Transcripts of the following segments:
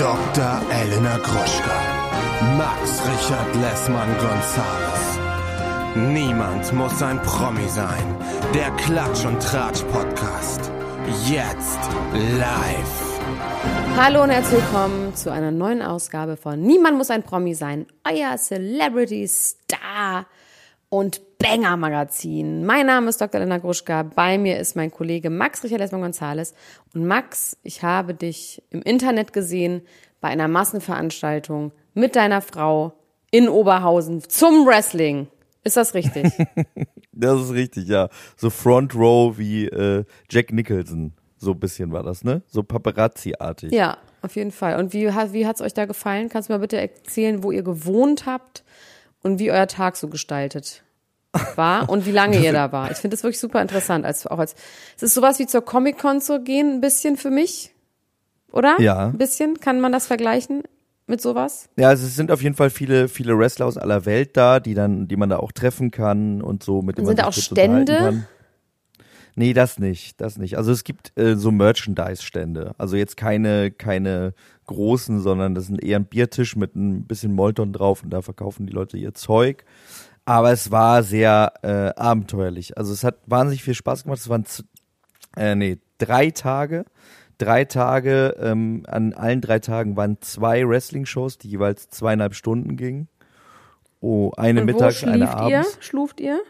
Dr. Elena Gruschka. Max Richard Lessmann Gonzales. Niemand muss ein Promi sein. Der Klatsch und Tratsch Podcast. Jetzt live. Hallo und herzlich willkommen zu einer neuen Ausgabe von Niemand muss ein Promi sein. Euer Celebrity Star und Banger Magazin. Mein Name ist Dr. Elena Gruschka. Bei mir ist mein Kollege Max Richard Lesmann Gonzales. Und Max, ich habe dich im Internet gesehen bei einer Massenveranstaltung mit deiner Frau in Oberhausen zum Wrestling. Ist das richtig? das ist richtig, ja. So Front Row wie äh, Jack Nicholson. So ein bisschen war das, ne? So Paparazzi-artig. Ja, auf jeden Fall. Und wie, wie hat es euch da gefallen? Kannst du mal bitte erzählen, wo ihr gewohnt habt und wie euer Tag so gestaltet war und wie lange ihr da war. Ich finde das wirklich super interessant. Als, auch als, es ist sowas wie zur Comic-Con zu gehen, ein bisschen für mich. Oder? Ja. Ein bisschen. Kann man das vergleichen mit sowas? Ja, also es sind auf jeden Fall viele, viele Wrestler aus aller Welt da, die dann, die man da auch treffen kann und so mit dem Sind da auch Stände? Nee, das nicht, das nicht. Also es gibt äh, so Merchandise-Stände. Also jetzt keine, keine großen, sondern das ist eher ein Biertisch mit ein bisschen Molton drauf und da verkaufen die Leute ihr Zeug. Aber es war sehr äh, abenteuerlich. Also es hat wahnsinnig viel Spaß gemacht. Es waren äh, nee, drei Tage. Drei Tage, ähm, an allen drei Tagen waren zwei Wrestling-Shows, die jeweils zweieinhalb Stunden gingen. Oh, eine und mittags, eine abends. Ihr? Schluft ihr?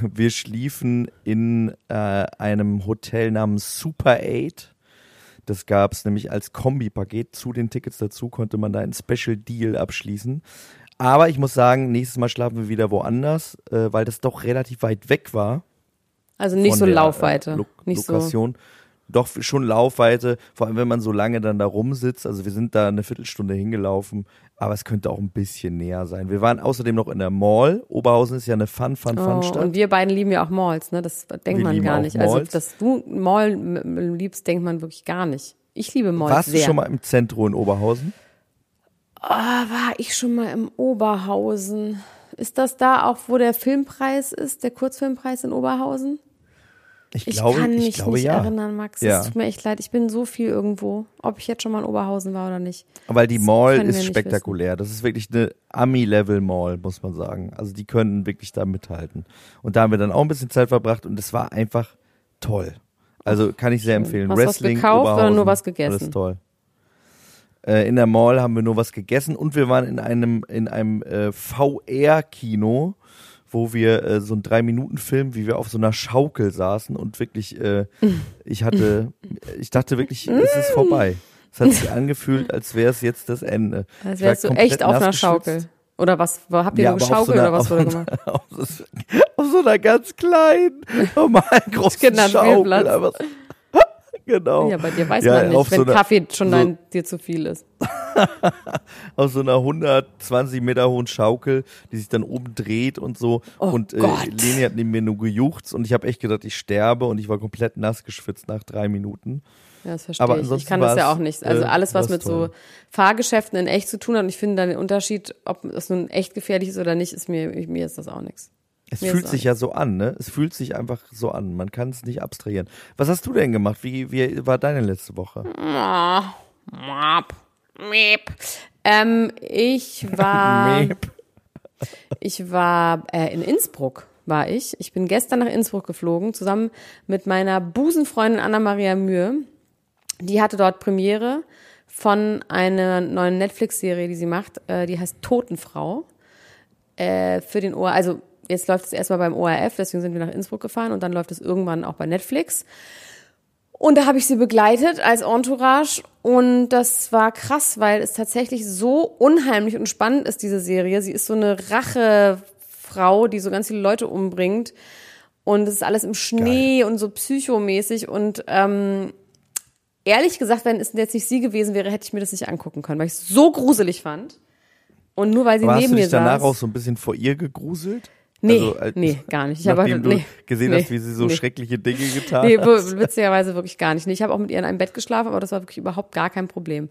Wir schliefen in äh, einem Hotel namens Super 8. Das gab es nämlich als Kombipaket zu den Tickets dazu, konnte man da einen Special Deal abschließen. Aber ich muss sagen, nächstes Mal schlafen wir wieder woanders, äh, weil das doch relativ weit weg war. Also nicht so der, Laufweite. Äh, Lo nicht Lokation. So. Doch schon Laufweite, vor allem wenn man so lange dann da rumsitzt. Also wir sind da eine Viertelstunde hingelaufen, aber es könnte auch ein bisschen näher sein. Wir waren außerdem noch in der Mall. Oberhausen ist ja eine Fun, Fun, Fun oh, Stadt. Und wir beiden lieben ja auch Malls, ne? Das denkt wir man gar nicht. Also, Malls. Also, dass du Mall liebst, denkt man wirklich gar nicht. Ich liebe Malls Warst sehr. du schon mal im Zentrum in Oberhausen? Oh, war ich schon mal im Oberhausen? Ist das da auch, wo der Filmpreis ist, der Kurzfilmpreis in Oberhausen? Ich, glaube, ich kann mich ich glaube, nicht ja. erinnern, Max. Ja. Es tut mir echt leid. Ich bin so viel irgendwo. Ob ich jetzt schon mal in Oberhausen war oder nicht. Weil die Das Mall ist spektakulär. Das ist wirklich eine Ami-Level-Mall, muss man sagen. Also die können wirklich da mithalten. Und da haben wir dann auch ein bisschen Zeit verbracht und es war einfach toll. Also kann ich sehr empfehlen. Hast du was Wrestling, gekauft oder Oberhausen, nur was gegessen? Alles toll. Äh, in der Mall haben wir nur was gegessen und wir waren in einem in einem äh, VR-Kino, wo wir äh, so einen drei Minuten Film, wie wir auf so einer Schaukel saßen und wirklich, äh, ich hatte, ich dachte wirklich, es ist vorbei. Es hat sich angefühlt, als wäre es jetzt das Ende. Als wärst du echt auf einer Schaukel. Oder was? Habt ihr Ja, auf so geschaukelt einer- oder was wurde so gemacht? Auf so, auf so einer ganz kleinen, normalen großen Schaukel. Einfach- genau. Ja, bei dir weiß Ja, man nicht, wenn so Kaffee schon so- dein, dir zu viel ist. auf so einer 120 Meter hohen Schaukel, die sich dann oben dreht und so. Oh und äh. Leni hat neben mir nur gejuchzt und ich habe echt gedacht, ich sterbe und ich war komplett nass geschwitzt nach drei Minuten. Ja, das verstehe Aber ich. Ich kann das ja auch nicht. Also äh, alles, was mit toll. so Fahrgeschäften in echt zu tun hat, und ich finde dann den Unterschied, ob es nun echt gefährlich ist oder nicht, ist mir, mir ist das auch nichts. Es Mir fühlt sich ja so an, ne? Es fühlt sich einfach so an. Man kann es nicht abstrahieren. Was hast du denn gemacht? Wie, wie war deine letzte Woche? Ähm, ich war, ich war äh, in Innsbruck, war ich. Ich bin gestern nach Innsbruck geflogen, zusammen mit meiner Busenfreundin Anna-Maria Mühe. Die hatte dort Premiere von einer neuen Netflix-Serie, die sie macht. Äh, die heißt Totenfrau. Äh, für den ORF, also jetzt läuft es erstmal beim ORF, deswegen sind wir nach Innsbruck gefahren und dann läuft es irgendwann auch bei Netflix. Und da habe ich sie begleitet als Entourage und das war krass, weil es tatsächlich so unheimlich und spannend ist, diese Serie. Sie ist so eine Rachefrau, die so ganz viele Leute umbringt und es ist alles im Schnee und so psychomäßig und ähm, ehrlich gesagt, wenn es jetzt nicht sie gewesen wäre, hätte ich mir das nicht angucken können, weil ich es so gruselig fand. Und nur weil sie Aber hast neben du mir dich danach saß. auch so ein bisschen vor ihr gegruselt? Nee, Also, als- nee, gar nicht. Ich habe du nee, gesehen nee, hast, wie sie so nee. schreckliche Dinge getan Nee, hat. wo- witzigerweise wirklich gar nicht. Ich habe auch mit ihr in einem Bett geschlafen, aber das war wirklich überhaupt gar kein Problem.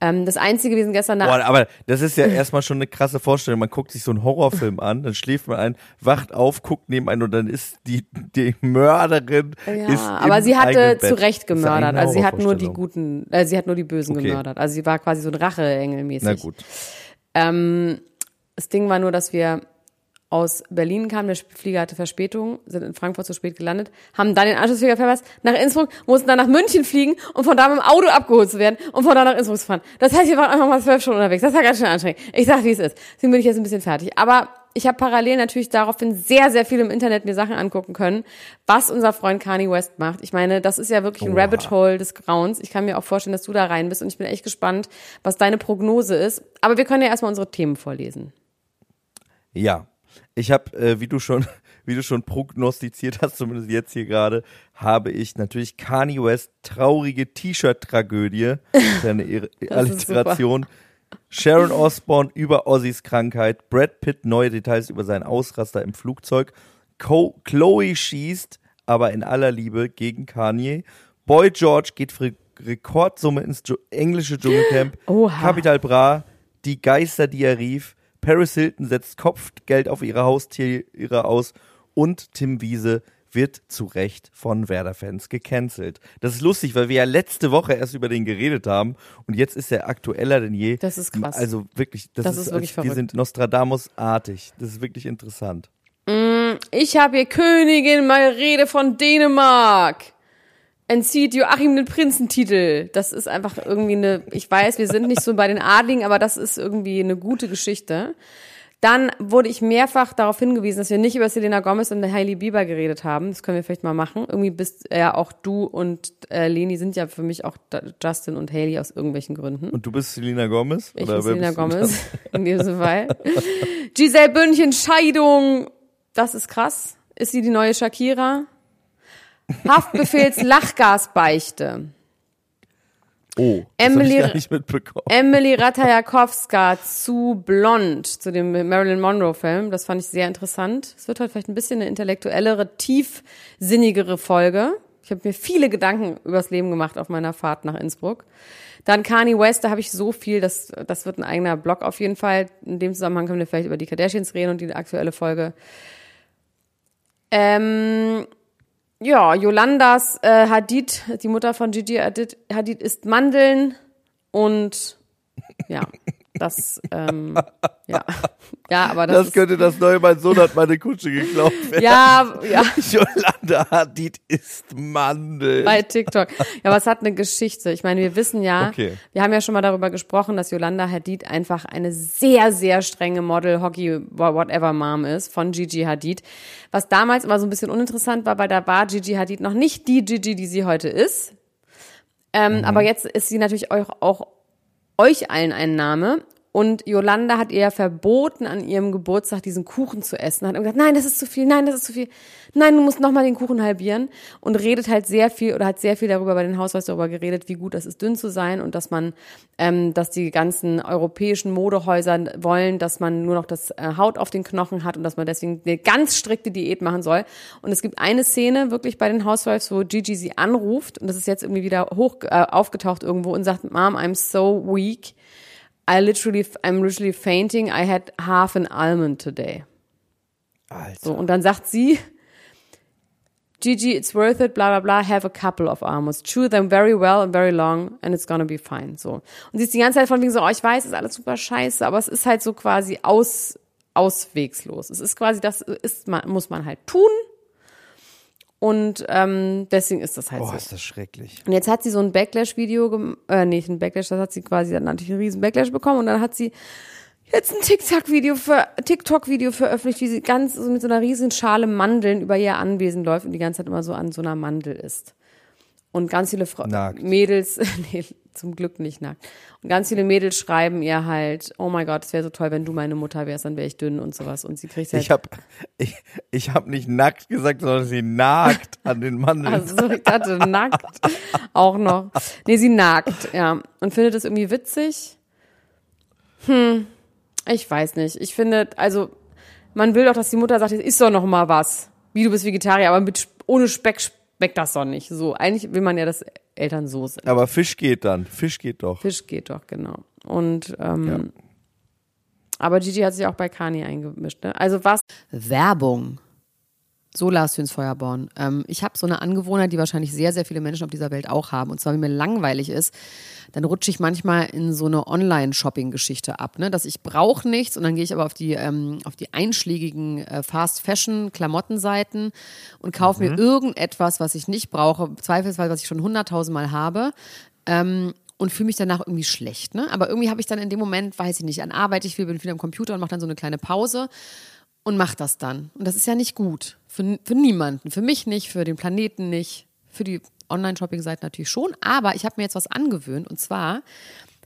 Ähm, das Einzige, wir sind gestern nach... Boah, aber das ist ja erstmal schon eine krasse Vorstellung. Man guckt sich so einen Horrorfilm an, dann schläft man ein, wacht auf, guckt neben einen und dann ist die, die Mörderin. Ja, ist aber sie hatte zu. Recht gemördert. Also sie hat nur die guten, äh, sie hat nur die Bösen Okay. gemördert. Also sie war quasi so ein Racheengel mäßig. Na gut. Ähm, das Ding war nur, dass wir aus Berlin kamen, der Flieger hatte Verspätung, sind in Frankfurt zu spät gelandet, haben dann den Anschlussflieger verpasst, nach Innsbruck, mussten dann nach München fliegen und von da mit dem Auto abgeholt zu werden und von da nach Innsbruck zu fahren. Das heißt, wir waren einfach mal zwölf Stunden unterwegs. Das war ganz schön anstrengend. Ich sag, wie es ist. Deswegen bin ich jetzt ein bisschen fertig. Aber ich habe parallel natürlich daraufhin sehr, sehr viel im Internet mir Sachen angucken können, was unser Freund Kanye West macht. Ich meine, das ist ja wirklich ein Oha. Rabbit Hole des Grauens. Ich kann mir auch vorstellen, dass du da rein bist und ich bin echt gespannt, was deine Prognose ist. Aber wir können ja erstmal unsere Themen vorlesen. Ja, ich habe, äh, wie du schon, wie du schon prognostiziert hast, zumindest jetzt hier gerade, habe ich natürlich Kanye West traurige T-Shirt-Tragödie, seine Ir- Alliteration. Sharon Osbourne über Ozzys Krankheit, Brad Pitt neue Details über seinen Ausraster im Flugzeug, Co Chloe schießt, aber in aller Liebe gegen Kanye, Boy George geht für Rekordsumme ins englische Dschungelcamp, Oha. Capital Bra, die Geister, die er rief, Paris Hilton setzt Kopfgeld auf ihre Haustiere aus und Tim Wiese wird zu Recht von Werder-Fans gecancelt. Das ist lustig, weil wir ja letzte Woche erst über den geredet haben und jetzt ist er aktueller denn je. Das ist krass. Also wirklich, das, Das ist, ist wirklich als, wir verrückt. sind Nostradamus-artig. Das ist wirklich interessant. Ich habe hier Königin Margarete von Dänemark. Entzieht Joachim den Prinzentitel. Das ist einfach irgendwie eine, ich weiß, wir sind nicht so bei den Adligen, aber das ist irgendwie eine gute Geschichte. Dann wurde ich mehrfach darauf hingewiesen, dass wir nicht über Selena Gomez und Hailey Bieber geredet haben. Das können wir vielleicht mal machen. Irgendwie bist ja auch du und äh, Leni sind ja für mich auch Justin und Hailey aus irgendwelchen Gründen. Und du bist Selena Gomez? Ich Oder bin Selena Gomez in diesem Fall. Giselle Bündchen, Scheidung. Das ist krass. Ist sie die neue Shakira? Haftbefehls Lachgasbeichte. Oh, das Emily- hab ich gar nicht mitbekommen. Emily Ratajkowska zu Blond, zu dem Marilyn Monroe-Film. Das fand ich sehr interessant. Es wird heute vielleicht ein bisschen eine intellektuellere, tiefsinnigere Folge. Ich habe mir viele Gedanken übers Leben gemacht auf meiner Fahrt nach Innsbruck. Dann Kanye West, da habe ich so viel, das, das wird ein eigener Blog auf jeden Fall. In dem Zusammenhang können wir vielleicht über die Kardashians reden und die aktuelle Folge. Ähm, ja, Yolandas äh, Hadid, die Mutter von Gigi Hadid, Hadid isst Mandeln und ja, das, ähm, ja, ja, aber das, Das könnte das neue, mein Sohn hat meine Kutsche geklaut werden. ja, ja, Yolanda Hadid ist Mandel. bei TikTok. Ja, aber es hat eine Geschichte. Ich meine, wir wissen ja, Okay. wir haben ja schon mal darüber gesprochen, dass Yolanda Hadid einfach eine sehr, sehr strenge Model, Hockey, whatever Mom ist von Gigi Hadid. Was damals immer so ein bisschen uninteressant war, weil da war Gigi Hadid noch nicht die Gigi, die sie heute ist. Ähm, Aber jetzt ist sie natürlich auch, auch euch allen ein Name. Und Yolanda hat ihr verboten, an ihrem Geburtstag diesen Kuchen zu essen. Hat immer gesagt, nein, das ist zu viel, nein, das ist zu viel. Nein, du musst nochmal den Kuchen halbieren. Und redet halt sehr viel oder hat sehr viel darüber bei den Haushalts darüber geredet, wie gut das ist, dünn zu sein und dass man, ähm, dass die ganzen europäischen Modehäuser wollen, dass man nur noch das äh, Haut auf den Knochen hat und dass man deswegen eine ganz strikte Diät machen soll. Und es gibt eine Szene wirklich bei den Housewives, wo Gigi sie anruft und das ist jetzt irgendwie wieder hoch äh, aufgetaucht irgendwo und sagt, Mom, I'm so weak. I literally, I'm literally fainting. I had half an almond today. Alter. So, und dann sagt sie, Gigi, it's worth it, bla bla bla, have a couple of almonds. Chew them very well and very long and it's gonna be fine. So. Und sie ist die ganze Zeit von wegen so, oh, ich weiß, ist alles super scheiße, aber es ist halt so quasi aus, auswegslos. Es ist quasi, das ist, man, muss man halt tun. Und ähm, deswegen ist das halt Boah, so. ist das schrecklich. Und jetzt hat sie so ein Backlash-Video, äh, nee, ein Backlash, das hat sie quasi, dann natürlich einen riesen Backlash bekommen und dann hat sie jetzt ein TikTok-Video für, TikTok-Video veröffentlicht, wie sie ganz so mit so einer riesen Schale Mandeln über ihr Anwesen läuft und die ganze Zeit immer so an so einer Mandel ist. Und ganz viele Fra Nackt. Mädels, nee, zum Glück nicht nackt. Und ganz viele Mädels schreiben ihr halt, oh mein Gott, es wäre so toll, wenn du meine Mutter wärst, dann wäre ich dünn und sowas. Und sie kriegt halt Ich hab, ich, ich hab nicht nackt gesagt, sondern sie nagt an den Mandeln. Also ich dachte nackt auch noch. Nee, sie nagt, ja. Und findet es irgendwie witzig. Hm, ich weiß nicht. Ich finde, also man will doch, dass die Mutter sagt, jetzt isst doch noch mal was. Wie du bist Vegetarier, aber mit, ohne Speck schmeckt das doch nicht. So, eigentlich will man ja, dass Eltern so sind. Aber Fisch geht dann. Fisch geht doch. Fisch geht doch, genau. Und ähm, aber Gigi hat sich auch bei Kani eingemischt. Ne? Also was? Werbung. So Lars Hüns Feuerborn. Ähm, ich habe so eine Angewohnheit, die wahrscheinlich sehr, sehr viele Menschen auf dieser Welt auch haben. Und zwar, wenn mir langweilig ist, dann rutsche ich manchmal in so eine Online-Shopping-Geschichte ab. Ne? Dass ich brauche nichts und dann gehe ich aber auf die, ähm, auf die einschlägigen äh, Fast-Fashion-Klamottenseiten und kaufe mir irgendetwas, was ich nicht brauche, zweifelsweise, was ich schon hunderttausendmal habe. Ähm, und fühle mich danach irgendwie schlecht. Ne? Aber irgendwie habe ich dann in dem Moment, weiß ich nicht, an Arbeit, ich viel, bin viel am Computer und mache dann so eine kleine Pause und mache das dann. Und das ist ja nicht gut. Für, für niemanden. Für mich nicht, für den Planeten nicht, für die Online-Shopping-Seiten natürlich schon. Aber ich habe mir jetzt was angewöhnt. Und zwar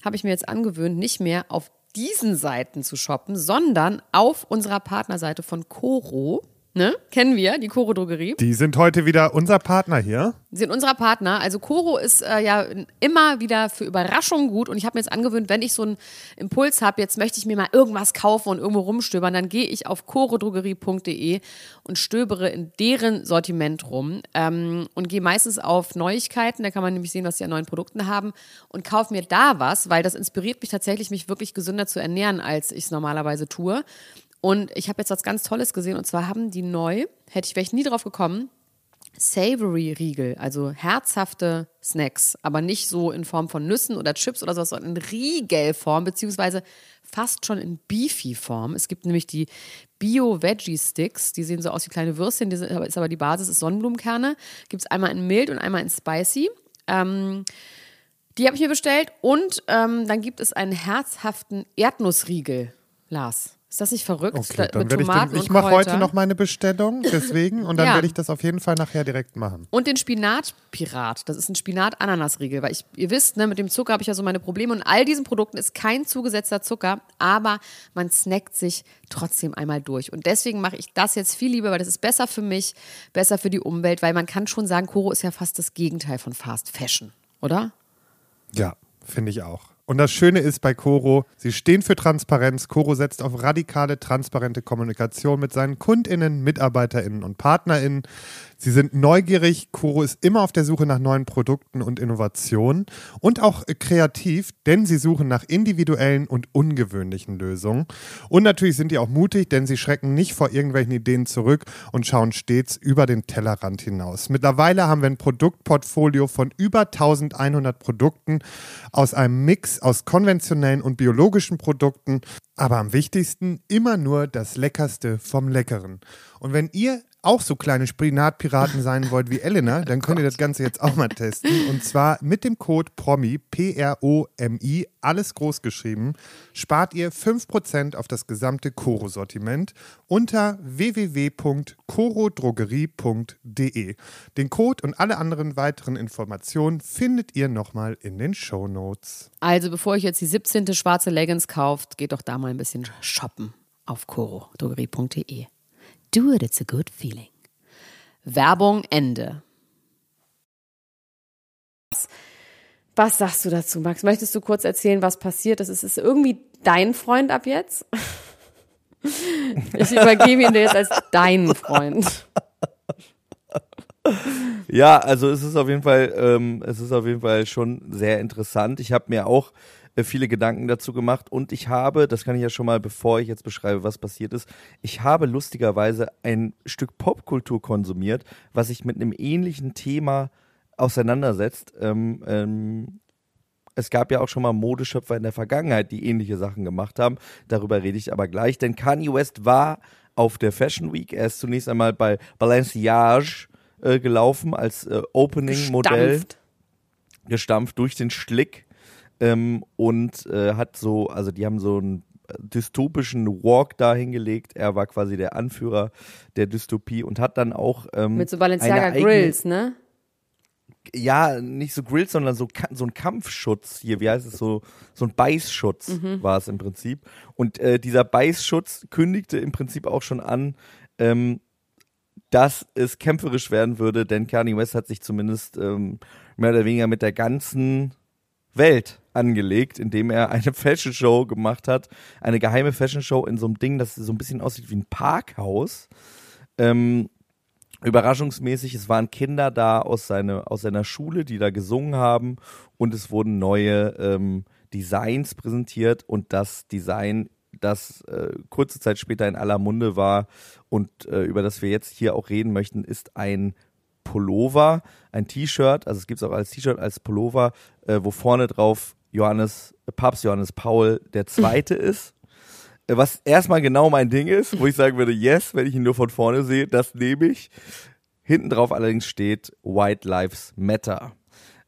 habe ich mir jetzt angewöhnt, nicht mehr auf diesen Seiten zu shoppen, sondern auf unserer Partnerseite von Coro. Ne? Kennen wir, die Coro Drogerie. Die sind heute wieder unser Partner hier. Sie sind unser Partner. Also Coro ist äh, ja immer wieder für Überraschungen gut und ich habe mir jetzt angewöhnt, wenn ich so einen Impuls habe, jetzt möchte ich mir mal irgendwas kaufen und irgendwo rumstöbern, dann gehe ich auf corodrogerie.de und stöbere in deren Sortiment rum ähm, und gehe meistens auf Neuigkeiten, da kann man nämlich sehen, was die an neuen Produkten haben und kaufe mir da was, weil das inspiriert mich tatsächlich, mich wirklich gesünder zu ernähren, als ich es normalerweise tue. Und ich habe jetzt was ganz Tolles gesehen und zwar haben die neu, hätte ich ich nie drauf gekommen, Savory Riegel, also herzhafte Snacks, aber nicht so in Form von Nüssen oder Chips oder sowas, sondern in Riegelform, beziehungsweise fast schon in Beefy-Form. Es gibt nämlich die Bio-Veggie-Sticks, die sehen so aus wie kleine Würstchen, die sind, ist aber die Basis ist Sonnenblumenkerne. Gibt es einmal in mild und einmal in spicy. Ähm, die habe ich mir bestellt und ähm, dann gibt es einen herzhaften Erdnussriegel, Lars. Ist das nicht verrückt? Okay, Da- dann werde ich den, ich mache heute noch meine Bestellung, deswegen, und dann Ja. werde ich das auf jeden Fall nachher direkt machen. Und den Spinatpirat. Das ist ein Spinat-Ananas-Riegel. Weil ich, ihr wisst, ne, mit dem Zucker habe ich ja so meine Probleme. Und all diesen Produkten ist kein zugesetzter Zucker, aber man snackt sich trotzdem einmal durch. Und deswegen mache ich das jetzt viel lieber, weil das ist besser für mich, besser für die Umwelt, weil man kann schon sagen, Koro ist ja fast das Gegenteil von Fast Fashion, oder? Ja, finde ich auch. Und das Schöne ist bei Coro, sie stehen für Transparenz. Coro setzt auf radikale, transparente Kommunikation mit seinen KundInnen, MitarbeiterInnen und PartnerInnen. Sie sind neugierig. Coro ist immer auf der Suche nach neuen Produkten und Innovationen und auch äh, kreativ, denn sie suchen nach individuellen und ungewöhnlichen Lösungen. Und natürlich sind die auch mutig, denn sie schrecken nicht vor irgendwelchen Ideen zurück und schauen stets über den Tellerrand hinaus. Mittlerweile haben wir ein Produktportfolio von über 1100 Produkten aus einem Mix aus konventionellen und biologischen Produkten, aber am wichtigsten immer nur das Leckerste vom Leckeren. Und wenn ihr auch so kleine Spinatpiraten sein wollt wie Elena, dann könnt ihr das Ganze jetzt auch mal testen. Und zwar mit dem Code PROMI, P-R-O-M-I, alles groß geschrieben, spart ihr 5% auf das gesamte Koro-Sortiment unter www.korodrogerie.de. Den Code und alle anderen weiteren Informationen findet ihr nochmal in den Shownotes. Also bevor ich jetzt die 17. schwarze Leggings kauft, geht doch da mal ein bisschen shoppen auf corodrogerie.de. Do it, it's a good feeling. Werbung Ende. Was, was sagst du dazu, Max? Möchtest du kurz erzählen, was passiert ist? Es ist irgendwie dein Freund ab jetzt. Ich übergebe ihn dir jetzt als deinen Freund. Ja, also es ist auf jeden Fall, ähm, es ist auf jeden Fall schon sehr interessant. Ich habe mir auch viele Gedanken dazu gemacht und ich habe, das kann ich ja schon mal, bevor ich jetzt beschreibe, was passiert ist, ich habe lustigerweise ein Stück Popkultur konsumiert, was sich mit einem ähnlichen Thema auseinandersetzt. Ähm, ähm, es gab ja auch schon mal Modeschöpfer in der Vergangenheit, die ähnliche Sachen gemacht haben. Darüber rede ich aber gleich, denn Kanye West war auf der Fashion Week. Er ist zunächst einmal bei Balenciage äh, gelaufen als äh, Opening-Modell Gestampft. gestampft durch den Schlick ähm, und äh, hat so, also die haben so einen dystopischen Walk da hingelegt. Er war quasi der Anführer der Dystopie und hat dann auch ähm, Mit so Balenciaga Grills, ne? ja, nicht so Grills, sondern so, so ein Kampfschutz hier, wie heißt es, so, so ein Beißschutz Mhm. war es im Prinzip. Und äh, dieser Beißschutz kündigte im Prinzip auch schon an, ähm, dass es kämpferisch werden würde, denn Kanye West hat sich zumindest ähm, mehr oder weniger mit der ganzen Welt angelegt, indem er eine Fashion Show gemacht hat, eine geheime Fashion Show in so einem Ding, das so ein bisschen aussieht wie ein Parkhaus. Ähm, überraschungsmäßig, es waren Kinder da aus, seine, aus seiner Schule, die da gesungen haben. Und es wurden neue ähm, Designs präsentiert. Und das Design, das äh, kurze Zeit später in aller Munde war und äh, über das wir jetzt hier auch reden möchten, ist ein Pullover, ein T-Shirt, also es gibt es auch als T-Shirt, als Pullover, äh, wo vorne drauf Johannes, Papst Johannes Paul der Zweite ist. Äh, Was erstmal genau mein Ding ist, wo ich sagen würde, yes, wenn ich ihn nur von vorne sehe, das nehme ich. Hinten drauf allerdings steht White Lives Matter,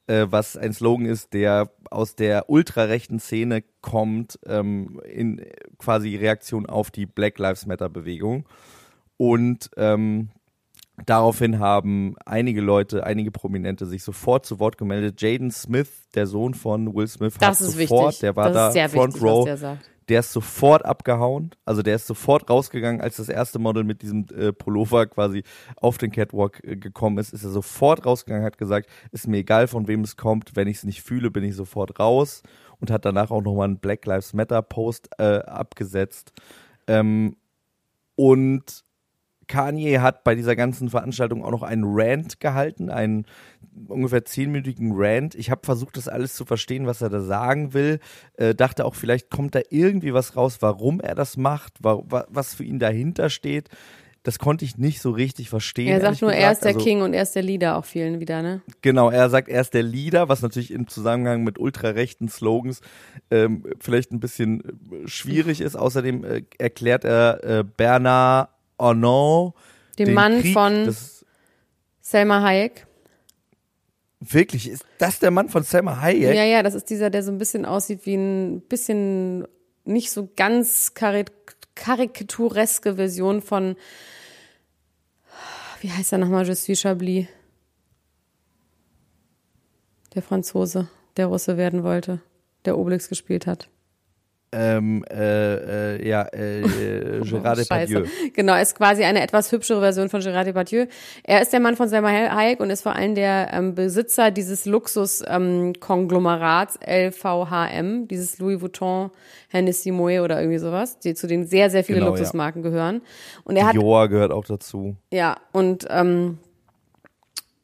äh, was ein Slogan ist, der aus der ultrarechten Szene kommt, ähm, in quasi Reaktion auf die Black Lives Matter Bewegung. Und ähm, daraufhin haben einige Leute, einige Prominente sich sofort zu Wort gemeldet. Jaden Smith, der Sohn von Will Smith, Das hat ist sofort, wichtig. der war das da Front wichtig, Row, der der ist sofort abgehauen. Also der ist sofort rausgegangen, als das erste Model mit diesem äh, Pullover quasi auf den Catwalk äh, gekommen ist, ist er sofort rausgegangen, hat gesagt, ist mir egal, von wem es kommt, wenn ich es nicht fühle, bin ich sofort raus und hat danach auch nochmal einen Black Lives Matter Post äh, abgesetzt. Ähm, und Kanye hat bei dieser ganzen Veranstaltung auch noch einen Rant gehalten, einen ungefähr zehnminütigen Rant. Ich habe versucht, das alles zu verstehen, was er da sagen will. Äh, dachte auch, vielleicht kommt da irgendwie was raus, warum er das macht, wa wa was für ihn dahinter steht. Das konnte ich nicht so richtig verstehen. Er sagt nur, er gesagt. ist der Also, King und er ist der Leader auch vielen wieder, ne? Genau, er sagt, er ist der Leader, was natürlich im Zusammenhang mit ultrarechten Slogans ähm, vielleicht ein bisschen schwierig ist. Außerdem äh, erklärt er äh, Bernard Arnault, Dem den Mann Krieg, von Selma Hayek. Wirklich, ist das der Mann von Selma Hayek? Ja, ja, das ist dieser, der so ein bisschen aussieht wie ein bisschen nicht so ganz karik karikatureske Version von, wie heißt er nochmal, Je suis Chablis? Der Franzose, der Russe werden wollte, der Obelix gespielt hat. Ähm, äh, äh, ja, äh, äh, Gérard. Depardieu. Genau, ist quasi eine etwas hübschere Version von Gérard Depardieu. Er ist der Mann von Selma Hayek und ist vor allem der ähm, Besitzer dieses Luxus-Konglomerats LVHM, dieses Louis Vuitton, Hennessy Moet oder irgendwie sowas, die zu denen sehr, sehr viele Genau, ja. Luxusmarken gehören. Und er hat Joa gehört auch dazu. ja, und ähm,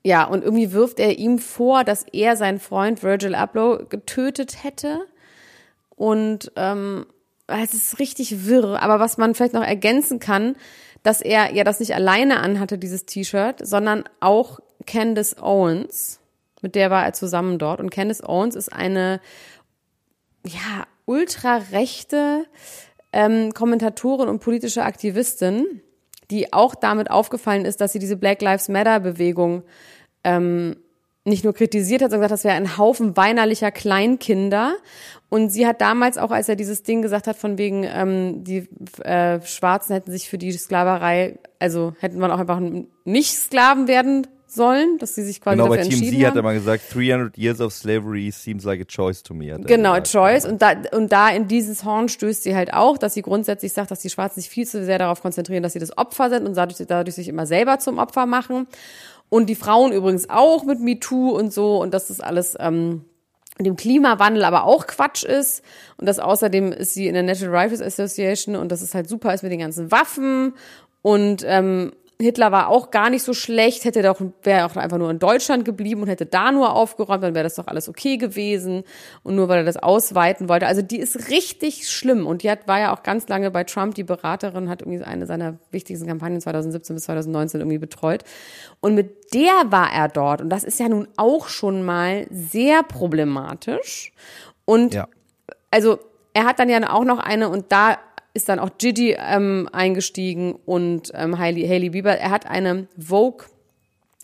ja, und irgendwie wirft er ihm vor, dass er seinen Freund Virgil Abloh getötet hätte. Und ähm, es ist richtig wirr. Aber was man vielleicht noch ergänzen kann, dass er ja das nicht alleine anhatte, dieses T-Shirt, sondern auch Candace Owens, mit der war er zusammen dort. Und Candace Owens ist eine ja, ultrarechte ähm, Kommentatorin und politische Aktivistin, die auch damit aufgefallen ist, dass sie diese Black Lives Matter Bewegung ähm, nicht nur kritisiert hat, sondern gesagt, das wäre ein Haufen weinerlicher Kleinkinder. Und sie hat damals auch, als er dieses Ding gesagt hat, von wegen, ähm, die äh, Schwarzen hätten sich für die Sklaverei, also hätten man auch einfach nicht Sklaven werden sollen, dass sie sich quasi Genau, bei dafür TMZ entschieden hat haben. er mal gesagt, 300 years of slavery seems like a choice to me. hat Genau, gesagt. Choice. Und da, und da in dieses Horn stößt sie halt auch, dass sie grundsätzlich sagt, dass die Schwarzen sich viel zu sehr darauf konzentrieren, dass sie das Opfer sind und dadurch, dadurch sich immer selber zum Opfer machen. Und die Frauen übrigens auch mit MeToo und so. Und dass das alles ähm, dem Klimawandel aber auch Quatsch ist. Und dass außerdem ist sie in der National Rifles Association und dass es halt super ist mit den ganzen Waffen. Und ähm, Hitler war auch gar nicht so schlecht, hätte doch, wäre auch einfach nur in Deutschland geblieben und hätte da nur aufgeräumt, dann wäre das doch alles okay gewesen. Und nur weil er das ausweiten wollte. Also die ist richtig schlimm. Und die hat, war ja auch ganz lange bei Trump die Beraterin, hat irgendwie eine seiner wichtigsten Kampagnen 2017 bis 2019 irgendwie betreut. Und mit der war er dort. Und das ist ja nun auch schon mal sehr problematisch. Und Ja. also er hat dann ja auch noch eine und da ist dann auch Gigi ähm, eingestiegen und ähm, Hailey, Hailey Bieber. Er hat eine Vogue,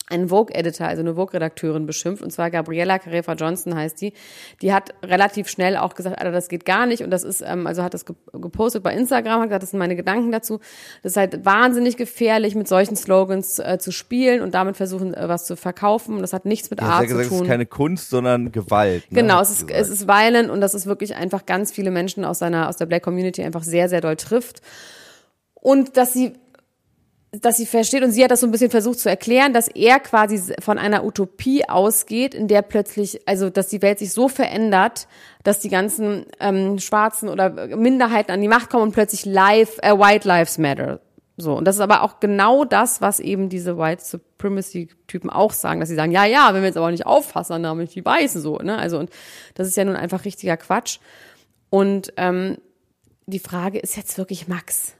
einen Vogue-Editor, also eine Vogue-Redakteurin beschimpft, und zwar Gabriella Carefa Johnson heißt die. Die hat relativ schnell auch gesagt, Alter, das geht gar nicht. Und das ist, ähm, also hat das ge- gepostet bei Instagram, hat gesagt, das sind meine Gedanken dazu. Das ist halt wahnsinnig gefährlich, mit solchen Slogans äh, zu spielen und damit versuchen, äh, was zu verkaufen. Und das hat nichts mit hat Art ja gesagt, zu es tun. ist keine Kunst, sondern Gewalt. ne, Genau, es ist, gesagt. es ist violent und das ist wirklich einfach ganz viele Menschen aus seiner, aus der Black Community einfach sehr, sehr doll trifft. Und dass sie, dass sie versteht und sie hat das so ein bisschen versucht zu erklären, dass er quasi von einer Utopie ausgeht, in der plötzlich, also dass die Welt sich so verändert, dass die ganzen ähm, Schwarzen oder Minderheiten an die Macht kommen und plötzlich live, äh, White Lives Matter So, und das ist aber auch genau das, was eben diese White Supremacy-Typen auch sagen, dass sie sagen, ja, ja, wenn wir jetzt aber nicht aufpassen, dann haben wir die Weißen so, ne? Also, und das ist ja nun einfach richtiger Quatsch. Und ähm, die Frage ist jetzt wirklich, Max,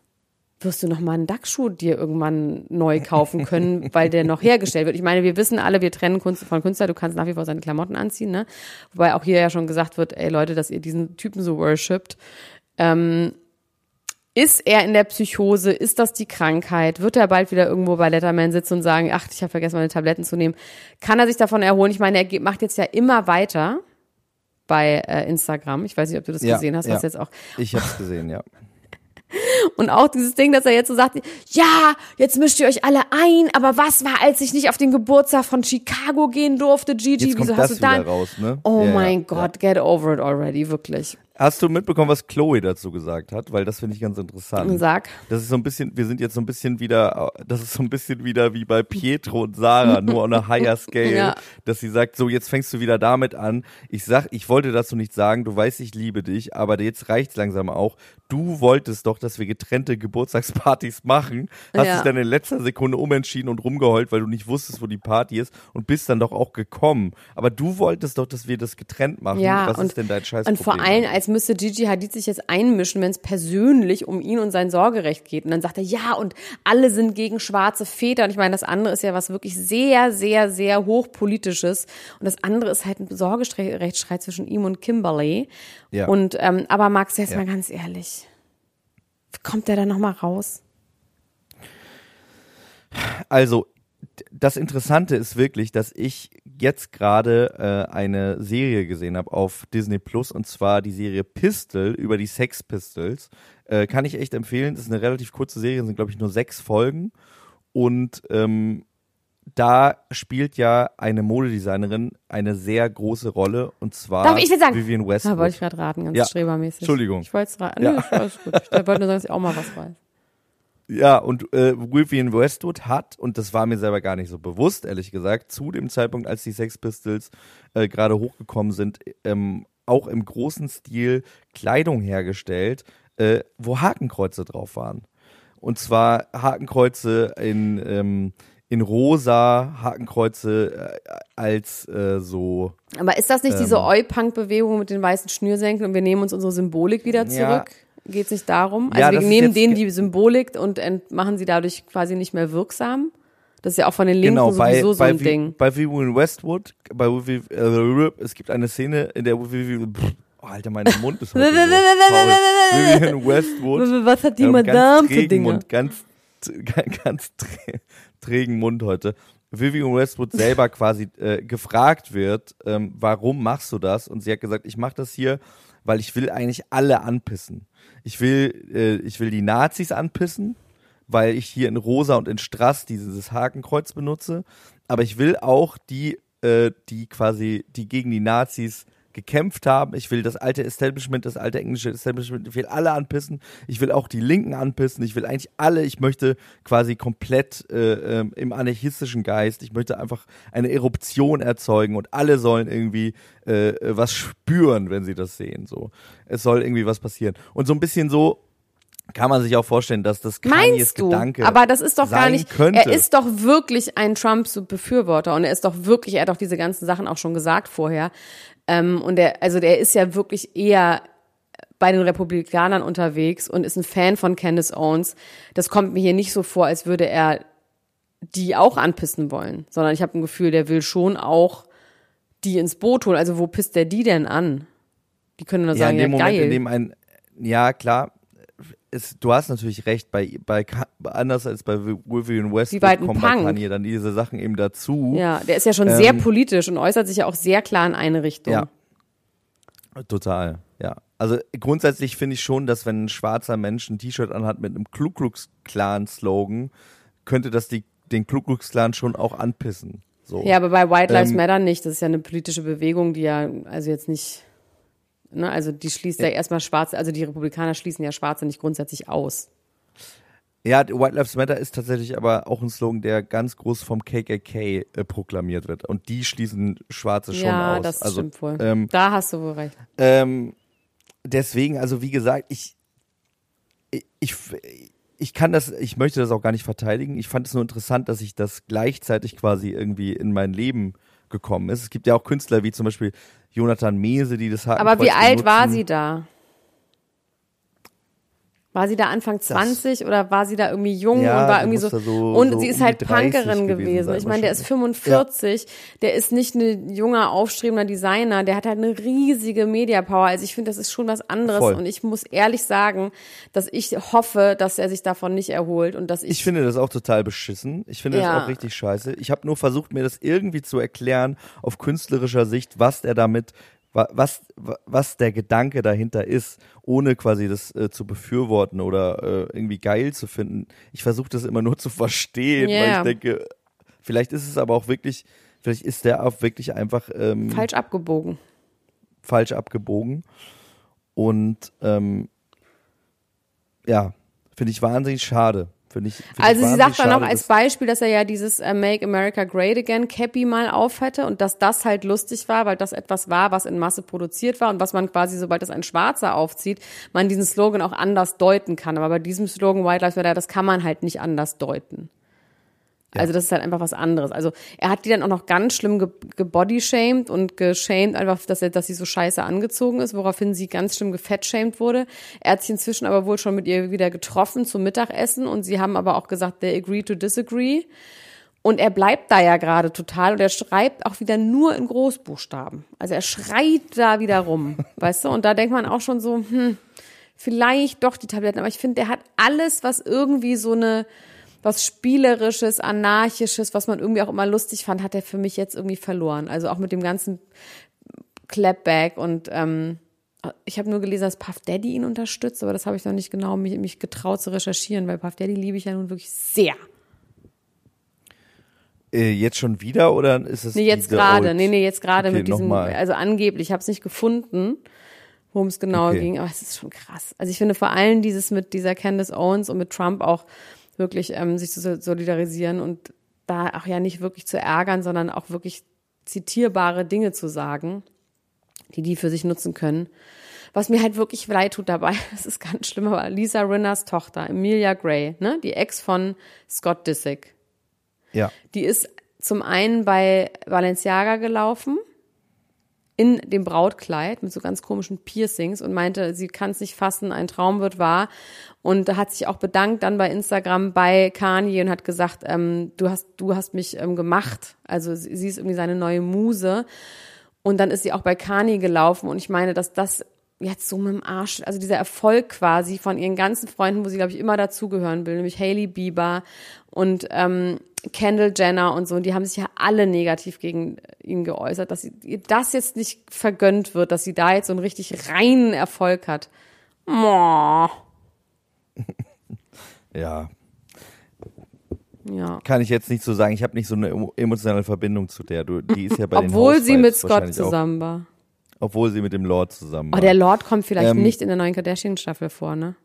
wirst du noch mal einen Dackschuh dir irgendwann neu kaufen können, weil der noch hergestellt wird. Ich meine, wir wissen alle, wir trennen Kunst von Künstler, du kannst nach wie vor seine Klamotten anziehen, ne? Wobei auch hier ja schon gesagt wird, ey Leute, dass ihr diesen Typen so worshipt. Ähm, ist er in der Psychose? Ist das die Krankheit? Wird er bald wieder irgendwo bei Letterman sitzen und sagen, ach, ich habe vergessen, meine Tabletten zu nehmen? Kann er sich davon erholen? Ich meine, er macht jetzt ja immer weiter bei äh, Instagram. Ich weiß nicht, ob du das Ja, gesehen hast. ja. Hast jetzt auch Ich hab's gesehen, ja. Und auch dieses Ding, dass er jetzt so sagt, ja, jetzt mischt ihr euch alle ein, aber was war, als ich nicht auf den Geburtstag von Chicago gehen durfte, Gigi? Jetzt kommt Wieso das hast du da? raus, ne? Oh ja, mein ja. Gott, get over it already, wirklich. Hast du mitbekommen, was Chloe dazu gesagt hat? Weil das finde ich ganz interessant. Sag. Das ist so ein bisschen, wir sind jetzt so ein bisschen wieder, das ist so ein bisschen wieder wie bei Pietro und Sarah, nur on a higher scale, Ja. dass sie sagt, so jetzt fängst du wieder damit an. Ich sag, ich wollte dazu nicht sagen, du weißt, ich liebe dich, aber jetzt reicht's langsam auch. Du wolltest doch, dass wir getrennte Geburtstagspartys machen, hast Ja. dich dann in letzter Sekunde umentschieden und rumgeheult, weil du nicht wusstest, wo die Party ist und bist dann doch auch gekommen. Aber du wolltest doch, dass wir das getrennt machen. Ja, Was und, ist denn dein Scheiß und vor allem, als müsste Gigi Hadid sich jetzt einmischen, wenn es persönlich um ihn und sein Sorgerecht geht. Und dann sagt er, ja, und alle sind gegen schwarze Väter. Und ich meine, das andere ist ja was wirklich sehr, sehr, sehr hochpolitisches. Und das andere ist halt ein Sorgerechtsstreit zwischen ihm und Kimberly. Ja. Und, ähm, aber Max, jetzt Ja. mal ganz ehrlich. Kommt der da nochmal raus? Also, das Interessante ist wirklich, dass ich jetzt gerade äh, eine Serie gesehen habe auf Disney Plus und zwar die Serie Pistol über die Sex Pistols. Äh, kann ich echt empfehlen. Das ist eine relativ kurze Serie, sind glaube ich nur sechs Folgen und ähm, da spielt ja eine Modedesignerin eine sehr große Rolle und zwar Darf ich sagen? Vivian Da Westwood. wollte ich gerade raten, ganz Ja. strebermäßig. Entschuldigung. Ich wollte es raten. Ja. Alles gut. Ich wollte nur sagen, dass ich auch mal was weiß. Ja, und äh, Vivian Westwood hat, und das war mir selber gar nicht so bewusst, ehrlich gesagt, zu dem Zeitpunkt, als die Sex Pistols äh, gerade hochgekommen sind, ähm, auch im großen Stil Kleidung hergestellt, äh, wo Hakenkreuze drauf waren. Und zwar Hakenkreuze in, ähm, in rosa, Hakenkreuze äh, als äh, so Aber ist das nicht diese Ähm. Oi-Punk-Bewegung mit den weißen Schnürsenkeln und wir nehmen uns unsere Symbolik wieder Ja. Geht es nicht darum? Ja, Also das wir nehmen denen die Symbolik und machen sie dadurch quasi nicht mehr wirksam? Das ist ja auch von den Linken Genau, bei, sowieso so bei, ein Vi- Ding. bei Vivian Westwood, bei Vivi, äh, es gibt eine Szene, in der Vivian, oh, Alter, mein Mund ist heute so. Vivian Westwood, Was hat die ja, Madame ganz für Dinge? Mund, ganz, ganz trä- trägen Mund heute. Vivian Westwood selber quasi äh, gefragt wird, ähm, warum machst du das? Und sie hat gesagt, ich mache das hier, weil ich will eigentlich alle anpissen. Ich will, äh, ich will die Nazis anpissen, weil ich hier in Rosa und in Strass dieses Hakenkreuz benutze. Aber ich will auch die, äh, die quasi, die gegen die Nazis gekämpft haben. Ich will das alte Establishment, das alte englische Establishment, ich will alle anpissen. Ich will auch die Linken anpissen. Ich will eigentlich alle. Ich möchte quasi komplett äh, ähm, im anarchistischen Geist. Ich möchte einfach eine Eruption erzeugen und alle sollen irgendwie äh, äh, was spüren, wenn sie das sehen. So, es soll irgendwie was passieren. Und so ein bisschen so kann man sich auch vorstellen, dass das Kanyes du? Gedanke Aber das ist doch gar nicht. Könnte. Er ist doch wirklich ein Trump-Befürworter und er ist doch wirklich, er hat doch diese ganzen Sachen auch schon gesagt vorher. Ähm, und er, also der ist ja wirklich eher bei den Republikanern unterwegs und ist ein Fan von Candace Owens. Das kommt mir hier nicht so vor, als würde er die auch anpissen wollen, sondern ich habe ein Gefühl, der will schon auch die ins Boot holen. Also wo pisst der die denn an? Die können nur ja, sagen, in dem ja, Moment, geil. in dem ein, ja klar, es, du hast natürlich recht, bei, bei anders als bei Vivian ein kommen bei. Kanye dann diese Sachen eben dazu. ja, der ist ja schon sehr Ähm, politisch und äußert sich ja auch sehr klar in eine Richtung. Ja. Total, ja. Also grundsätzlich finde ich schon, dass wenn ein schwarzer Mensch ein T-Shirt anhat mit einem Ku Klux Klan Slogan, könnte das die, den Ku Klux Klan schon auch anpissen. So. Ja, aber bei White Lives Ähm, Matter nicht. Das ist ja eine politische Bewegung, die ja, also jetzt nicht, ne, also die schließt ja, erstmal Schwarze, also die Republikaner schließen ja Schwarze nicht grundsätzlich aus. Ja, White Lives Matter ist tatsächlich aber auch ein Slogan, der ganz groß vom KKK äh, proklamiert wird. Und die schließen Schwarze schon ja, aus. das also, stimmt wohl. Ähm, da hast du wohl recht. Ähm, deswegen, also wie gesagt, ich, ich, ich ich kann das, ich möchte das auch gar nicht verteidigen. Ich fand es nur interessant, dass ich das gleichzeitig quasi irgendwie in mein Leben gekommen ist. Es gibt ja auch Künstler wie zum Beispiel Jonathan Mese, die das hatten. Aber wie alt war sie da? War sie da Anfang 20 oder war sie da irgendwie jung Ja, und war irgendwie so, so- und so sie ist um halt die 30 Punkerin gewesen gewesen. Ich meine, der ist wahrscheinlich. 45, der ist nicht ein junger, aufstrebender Designer, der hat halt eine riesige Media-Power. Also ich finde, das ist schon was anderes Voll. und ich muss ehrlich sagen, dass ich hoffe, dass er sich davon nicht erholt und dass ich, Ich finde das auch total beschissen. Ich finde Ja. das auch richtig scheiße. Ich habe nur versucht, mir das irgendwie zu erklären auf künstlerischer Sicht, was der damit, was, wa- was der Gedanke dahinter ist, ohne quasi das äh, zu befürworten oder äh, irgendwie geil zu finden. Ich versuche das immer nur zu verstehen, weil Ja. ich denke, vielleicht ist es aber auch wirklich, vielleicht ist der auch wirklich einfach ähm, falsch abgebogen. falsch abgebogen. Und ähm, ja, finde ich wahnsinnig schade. Finde ich, find Also sie sagt dann auch schade, als Beispiel, dass er ja dieses äh, Make America Great Again Cappy mal auf hatte und dass das halt lustig war, weil das etwas war, was in Masse produziert war und was man quasi, sobald das ein Schwarzer aufzieht, man diesen Slogan auch anders deuten kann. Aber bei diesem Slogan White Lives Matter, das kann man halt nicht anders deuten. Also das ist halt einfach was anderes. Also er hat die dann auch noch ganz schlimm ge gebodyshamed und geschämt, einfach, dass, er, dass sie so scheiße angezogen ist, woraufhin sie ganz schlimm gefettshamed wurde. Er hat sich inzwischen aber wohl schon mit ihr wieder getroffen zum Mittagessen und sie haben aber auch gesagt, they agree to disagree. Und er bleibt da ja gerade total und er schreibt auch wieder nur in Großbuchstaben. Also er schreit da wieder rum, weißt du? Und da denkt man auch schon so, hm, vielleicht doch die Tabletten. Aber ich finde, der hat alles, was irgendwie so eine, was Spielerisches, Anarchisches, was man irgendwie auch immer lustig fand, hat er für mich jetzt irgendwie verloren. Also auch mit dem ganzen Clapback und ähm, ich habe nur gelesen, dass Puff Daddy ihn unterstützt, aber das habe ich noch nicht genau mich, mich getraut zu recherchieren, weil Puff Daddy liebe ich ja nun wirklich sehr. Äh, jetzt schon wieder oder ist es Nee, jetzt gerade. Nee, nee, jetzt gerade Okay, mit diesem, also angeblich, ich habe es nicht gefunden, worum es genau Okay. ging, aber es ist schon krass. Also ich finde vor allem dieses mit dieser Candace Owens und mit Trump auch wirklich ähm, sich zu so- solidarisieren und da auch ja nicht wirklich zu ärgern, sondern auch wirklich zitierbare Dinge zu sagen, die die für sich nutzen können. Was mir halt wirklich leid tut dabei, das ist ganz schlimm, aber Lisa Rinners Tochter, Emilia Gray, ne, die Ex von Scott Disick, Ja. die ist zum einen bei Balenciaga gelaufen in dem Brautkleid mit so ganz komischen Piercings und meinte, sie kann es nicht fassen, ein Traum wird wahr. Und hat sich auch bedankt dann bei Instagram bei Kanye und hat gesagt, ähm, du hast, du hast mich ähm, gemacht. Also sie, sie ist irgendwie seine neue Muse. Und dann ist sie auch bei Kanye gelaufen und ich meine, dass das jetzt so mit dem Arsch, also dieser Erfolg quasi von ihren ganzen Freunden, wo sie, glaube ich, immer dazugehören will, nämlich Hailey Bieber und ähm, Kendall Jenner und so, und die haben sich ja alle negativ gegen ihn geäußert, dass ihr das jetzt nicht vergönnt wird, dass sie da jetzt so einen richtig reinen Erfolg hat. Moah. Ja, Ja. kann ich jetzt nicht so sagen. Ich habe nicht so eine emo- emotionale Verbindung zu der. Du, die ist ja bei den Obwohl sie mit Scott zusammen war. Obwohl sie mit dem Lord zusammen Oh, war. der Lord kommt vielleicht Ähm, nicht in der neuen Kardashian-Staffel vor, ne?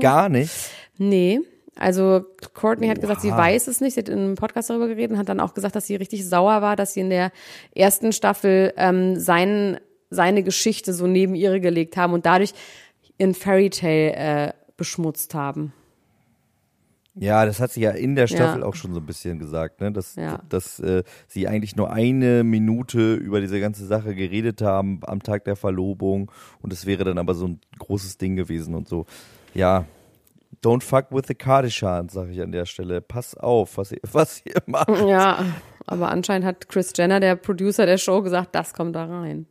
Gar nicht. Nee. Also Courtney hat gesagt, sie Oha. weiß es nicht. Sie hat in einem Podcast darüber geredet und hat dann auch gesagt, dass sie richtig sauer war, dass sie in der ersten Staffel ähm, sein, seine Geschichte so neben ihre gelegt haben und dadurch ihren Fairy Tale äh, beschmutzt haben. Ja, das hat sie ja in der Staffel Ja. auch schon so ein bisschen gesagt, ne? dass, Ja. dass äh, sie eigentlich nur eine Minute über diese ganze Sache geredet haben am Tag der Verlobung und es wäre dann aber so ein großes Ding gewesen und so. Ja, don't fuck with the Kardashians, sage ich an der Stelle. Pass auf, was ihr, was ihr macht. Ja, aber anscheinend hat Chris Jenner, der Producer der Show, gesagt, das kommt da rein.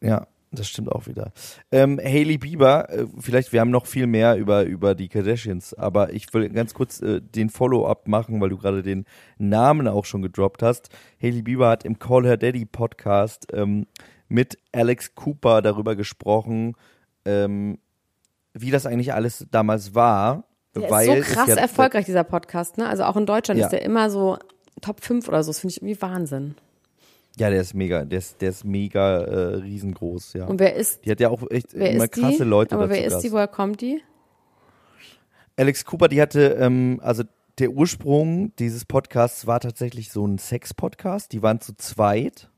Ja, das stimmt auch wieder. Ähm, Hailey Bieber, äh, vielleicht, wir haben noch viel mehr über, über die Kardashians, aber ich will ganz kurz äh, den Follow-up machen, weil du gerade den Namen auch schon gedroppt hast. Hailey Bieber hat im Call Her Daddy Podcast ähm, mit Alex Cooper darüber gesprochen, ähm, wie das eigentlich alles damals war. Der weil ist so krass erfolgreich, dieser Podcast, ne? Also auch in Deutschland Ja. ist der immer so Top 5 oder so. Das finde ich irgendwie Wahnsinn. Ja, der ist mega, der ist, der ist mega äh, riesengroß, ja. Und wer ist, Die hat ja auch echt immer ist die? krasse Leute Aber wer ist Gast. die? Woher kommt die? Alex Cooper, die hatte, ähm, also der Ursprung dieses Podcasts war tatsächlich so ein Sex-Podcast. Die waren zu zweit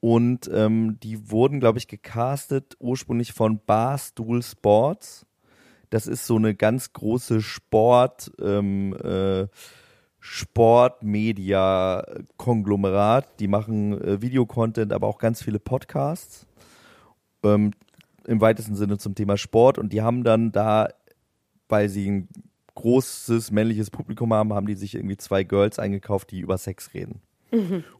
und ähm, die wurden, glaube ich, gecastet ursprünglich von Barstool Sports. Das ist so eine ganz große Sport, ähm, äh, Sportmedia-Konglomerat. Die machen äh, Videocontent, aber auch ganz viele Podcasts. Ähm, Im weitesten Sinne zum Thema Sport. Und die haben dann da, weil sie ein großes männliches Publikum haben, haben die sich irgendwie zwei Girls eingekauft, die über Sex reden.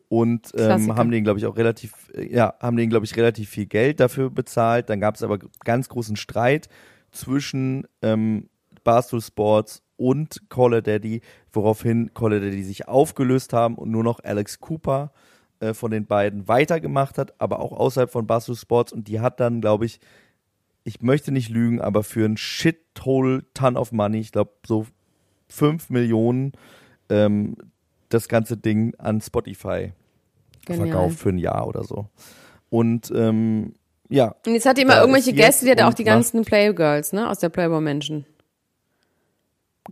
Und ähm, haben denen, glaube ich, auch relativ, ja, haben denen, glaube ich, relativ viel Geld dafür bezahlt. Dann gab es aber ganz großen Streit zwischen ähm, Barstool Sports und Caller Daddy, woraufhin Caller Daddy sich aufgelöst haben und nur noch Alex Cooper äh, von den beiden weitergemacht hat, aber auch außerhalb von Barstool Sports und die hat dann, glaube ich, ich möchte nicht lügen, aber für ein Shithole Ton of Money, ich glaube so 5 Millionen, ähm, das ganze Ding an Spotify Genial. verkauft für ein Jahr oder so. Und ähm, ja, Und jetzt hat die immer irgendwelche Gäste, die hat auch die ganzen Playgirls, ne, aus der Playboy-Menschen.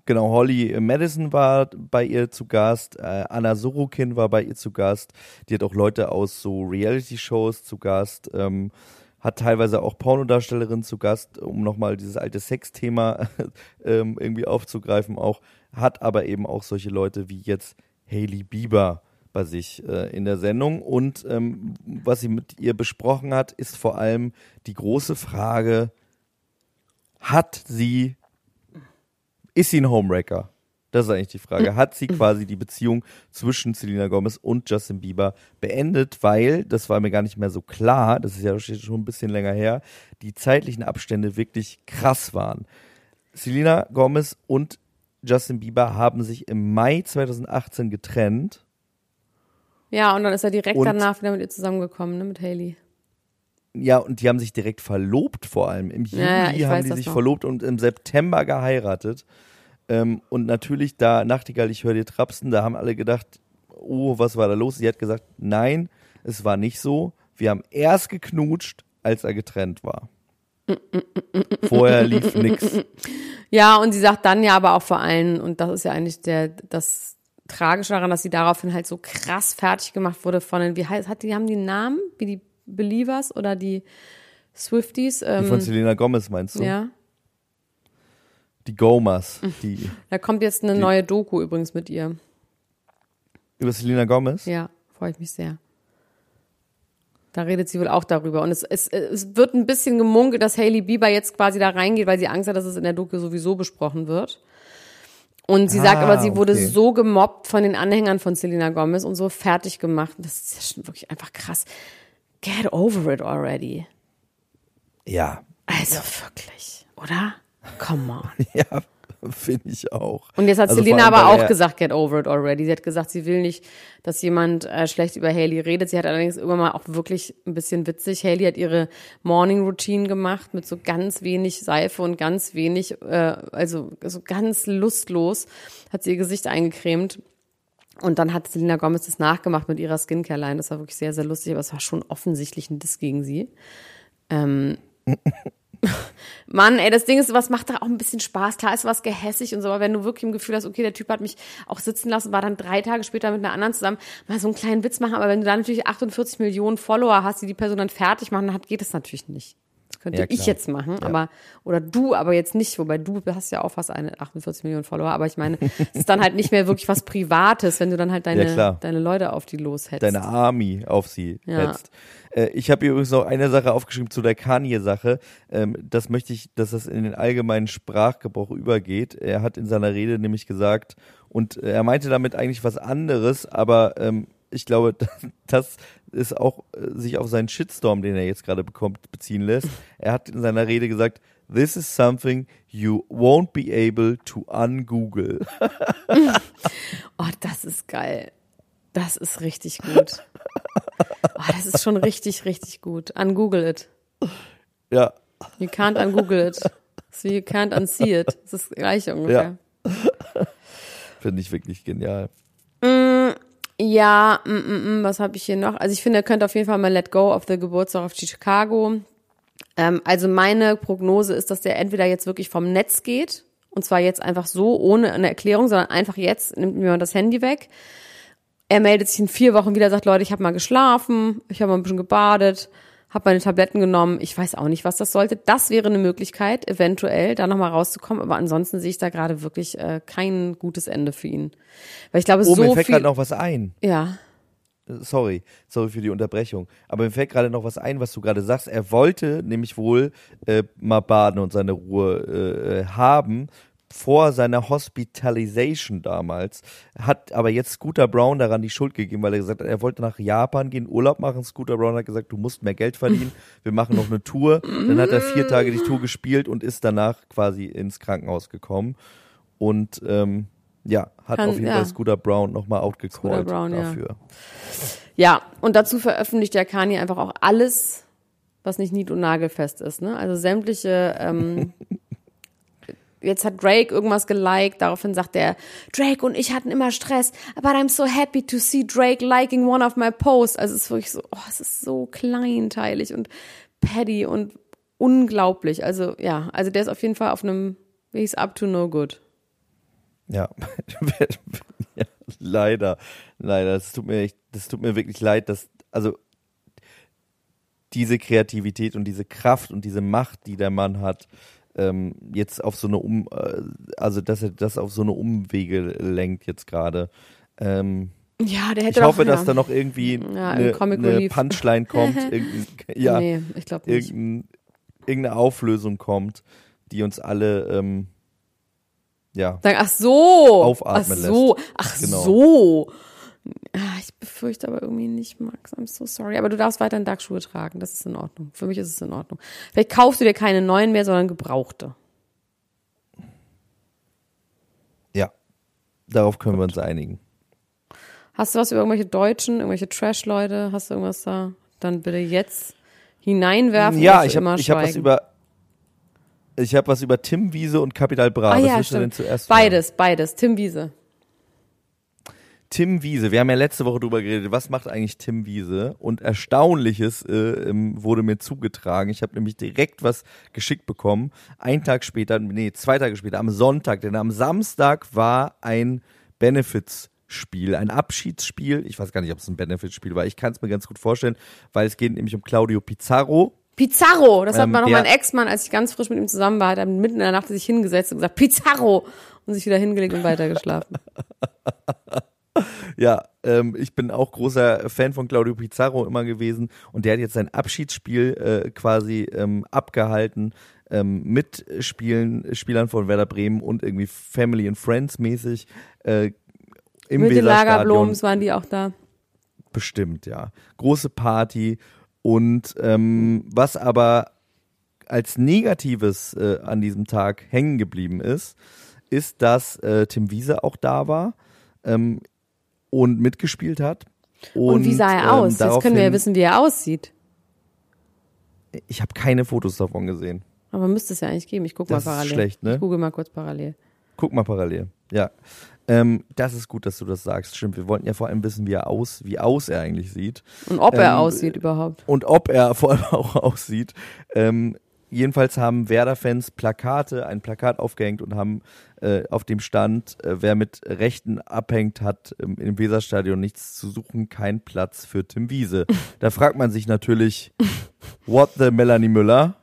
Genau, Holly Madison war bei ihr zu Gast, äh, Anna Sorokin war bei ihr zu Gast, die hat auch Leute aus so Reality-Shows zu Gast, ähm, hat teilweise auch Pornodarstellerinnen zu Gast, um nochmal dieses alte Sex-Thema ähm, irgendwie aufzugreifen auch, hat aber eben auch solche Leute wie jetzt Hailey Bieber bei sich äh, in der Sendung. Und ähm, was sie mit ihr besprochen hat, ist vor allem die große Frage, hat sie ist sie ein Homewrecker? Das ist eigentlich die Frage. Hat sie quasi die Beziehung zwischen Selena Gomez und Justin Bieber beendet, weil, das war mir gar nicht mehr so klar, das ist ja schon ein bisschen länger her, die zeitlichen Abstände wirklich krass waren. Selena Gomez und Justin Bieber haben sich im Mai 2018 getrennt. Ja, und dann ist er direkt Und- danach wieder mit ihr zusammengekommen, ne, mit Haley. Ja, und die haben sich direkt verlobt vor allem. Im Juli Ja, ja, haben die sich noch. verlobt und im September geheiratet. Ähm, und natürlich da, Nachtigall, ich höre dir trapsen, da haben alle gedacht, oh, was war da los? Sie hat gesagt, nein, es war nicht so. Wir haben erst geknutscht, als er getrennt war. Vorher lief nix. Ja, und sie sagt dann ja aber auch vor allem, und das ist ja eigentlich der, das Tragische daran, dass sie daraufhin halt so krass fertig gemacht wurde von den, wie heißt, hat die, haben die einen Namen? Wie die Believers oder die Swifties? Die Ähm, von Selena Gomez meinst du? ja. Die Gomas, die Da kommt jetzt eine Die- neue Doku übrigens mit ihr. über Selena Gomez. Ja, freue ich mich sehr. Da redet sie wohl auch darüber. Und es, es, es wird ein bisschen gemunkelt, dass Hailey Bieber jetzt quasi da reingeht, weil sie Angst hat, dass es in der Doku sowieso besprochen wird. Und sie sagt Ah, aber, sie wurde okay. so gemobbt von den Anhängern von Selena Gomez und so fertig gemacht. Das ist ja schon wirklich einfach krass. Get over it already. Ja, Also wirklich, oder? Come on. ja, finde ich auch. Und jetzt hat Also allem, aber auch gesagt, get over it already. Sie hat gesagt, sie will nicht, dass jemand äh, schlecht über Haley redet. Sie hat allerdings irgendwann mal auch wirklich ein bisschen witzig. Haley hat ihre Morning Routine gemacht mit so ganz wenig Seife und ganz wenig, äh, also so ganz lustlos hat sie ihr Gesicht eingecremt. Und dann hat Selena Gomez das nachgemacht mit ihrer Skincare-Line. Das war wirklich sehr, sehr lustig, aber es war schon offensichtlich ein Diss gegen sie. Ähm, Mann, ey, das Ding ist, was macht da auch ein bisschen Spaß. Klar ist was gehässig und so, aber wenn du wirklich im Gefühl hast, okay, der Typ hat mich auch sitzen lassen, war dann drei Tage später mit einer anderen zusammen, mal so einen kleinen Witz machen, aber wenn du da natürlich 48 Millionen Follower hast, die die Person dann fertig machen, dann geht das natürlich nicht. Das könnte Ja, ich jetzt machen, aber, oder du, aber jetzt nicht, wobei du hast ja auch fast eine 48 Millionen Follower, aber ich meine, es ist dann halt nicht mehr wirklich was Privates, wenn du dann halt Ja, deine, klar. deine Leute auf die loshetzt. deine Army auf sie Ja. hetzt. Äh, ich habe übrigens noch eine Sache aufgeschrieben zu der Kanye-Sache. Ähm, das möchte ich, dass das in den allgemeinen Sprachgebrauch übergeht. Er hat in seiner Rede nämlich gesagt, und er meinte damit eigentlich was anderes, aber ähm, ich glaube, das ist auch äh, sich auf seinen Shitstorm, den er jetzt gerade bekommt, beziehen lässt. Er hat in seiner Rede gesagt, This is something you won't be able to ungoogle. Oh, das ist geil. Das ist richtig gut. Oh, das ist schon richtig, richtig gut. Ungoogle it. ja, You can't ungoogle it. So you can't unsee it. Das ist das gleiche ungefähr. finde ich wirklich genial. Ja, mm, mm, mm, was habe ich hier noch? Also ich finde, er könnte auf jeden Fall mal Let Go of the Geburtstag auf Chicago. Ähm, also meine Prognose ist, dass der entweder jetzt wirklich vom Netz geht, und zwar jetzt einfach so, ohne eine Erklärung, sondern einfach jetzt nimmt mir das Handy weg. Er meldet sich in vier Wochen wieder, sagt, Leute, ich habe mal geschlafen, ich habe mal ein bisschen gebadet habe meine Tabletten genommen. Ich weiß auch nicht, was das sollte. Das wäre eine Möglichkeit, eventuell da nochmal rauszukommen. Aber ansonsten sehe ich da gerade wirklich äh, kein gutes Ende für ihn. Weil ich glaube, Oh, so mir fällt gerade noch was ein. ja. Sorry, sorry für die Unterbrechung. Aber mir fällt gerade noch was ein, was du gerade sagst. Er wollte nämlich wohl äh, mal baden und seine Ruhe äh, haben vor seiner Hospitalization damals. Hat aber jetzt Scooter Brown daran die Schuld gegeben, weil er gesagt hat, er wollte nach Japan gehen, Urlaub machen. Scooter Brown hat gesagt, du musst mehr Geld verdienen. Wir machen noch eine Tour. Dann hat er vier Tage die Tour gespielt und ist danach quasi ins Krankenhaus gekommen. Und ähm, ja, hat Kann- auf jeden ja. Fall Scooter Brown nochmal outgecallt Brown, ja. dafür. Ja, und dazu veröffentlicht der Kanye einfach auch alles, was nicht nied- und nagelfest ist. Ne? Also sämtliche, ähm, jetzt hat Drake irgendwas geliked, daraufhin sagt er, Drake und ich hatten immer Stress, but I'm so happy to see Drake liking one of my posts. Also es ist wirklich so, oh, es ist so kleinteilig und petty und unglaublich. Also ja, also der ist auf jeden Fall auf einem, wie hieß up to no good. Ja. ja, leider, leider. Das tut mir echt, das tut mir wirklich leid, dass, also diese Kreativität und diese Kraft und diese Macht, die der Mann hat, ähm, jetzt auf so eine um, äh, also dass er das auf so eine Umwege lenkt jetzt gerade. Ähm, Ja, der hätte ich hoffe, doch, dass ja. da noch irgendwie Ja, eine. Punchline kommt, ja, Nee, ich glaube nicht. irgendein, irgendeine Auflösung kommt, die uns alle ähm, ja, Sagen, ach so. Aufatmen ach so. lässt. Ach Genau. so. Ah, Ich befürchte aber irgendwie nicht, Max. I'm so sorry. Aber du darfst weiterhin Duckschuhe tragen. Das ist in Ordnung. Für mich ist es in Ordnung. Vielleicht kaufst du dir keine neuen mehr, sondern gebrauchte. ja, darauf können wir uns einigen. Hast du was über irgendwelche Deutschen, irgendwelche Trash-Leute? Hast du irgendwas da? Dann bitte jetzt hineinwerfen. Ja, ich habe hab was über ich habe was über Tim Wiese und Kapital Bra. Ah was ja, willst du denn zuerst? Beides, beides. Tim Wiese. Tim Wiese, wir haben ja letzte Woche drüber geredet, was macht eigentlich Tim Wiese? Und Erstaunliches äh, ähm, wurde mir zugetragen. Ich habe nämlich direkt was geschickt bekommen. Ein Tag später, nee, zwei Tage später, am Sonntag, denn am Samstag war ein Benefits-Spiel, ein Abschiedsspiel. Ich weiß gar nicht, ob es ein Benefits-Spiel war. Ich kann es mir ganz gut vorstellen, weil es geht nämlich um Claudio Pizarro. Pizarro, das hat Ähm, mal noch mein Ex-Mann, als ich ganz frisch mit ihm zusammen war, hat er mitten in der Nacht sich hingesetzt und gesagt, Pizarro! Und sich wieder hingelegt und weitergeschlafen. Ja, ähm, ich bin auch großer Fan von Claudio Pizarro immer gewesen und der hat jetzt sein Abschiedsspiel äh, quasi ähm, abgehalten ähm, mit Spielen, Spielern von Werder Bremen und irgendwie Family and Friends mäßig äh, im mit den. Lagerbloms waren die auch da. Bestimmt, ja. Große Party und ähm, was aber als Negatives äh, an diesem Tag hängen geblieben ist, ist, dass äh, Tim Wiese auch da war ähm, und mitgespielt hat. Und, wie sah er ähm, aus? Jetzt können wir ja wissen, wie er aussieht. Ich habe keine Fotos davon gesehen. Aber müsste es ja eigentlich geben. Ich guck Das mal ist parallel. schlecht, ne? Ich google mal kurz parallel. Guck mal parallel. Ja. Ähm, das ist gut, dass du das sagst. Stimmt, wir wollten ja vor allem wissen, wie er aus, wie aus er eigentlich sieht. Und ob er Ähm, aussieht überhaupt. und ob er vor allem auch aussieht. Ähm, jedenfalls haben Werder-Fans Plakate, ein Plakat aufgehängt und haben äh, auf dem Stand, äh, wer mit Rechten abhängt, hat ähm, im Weserstadion nichts zu suchen, kein Platz für Tim Wiese. Da fragt man sich natürlich, what the Melanie Müller?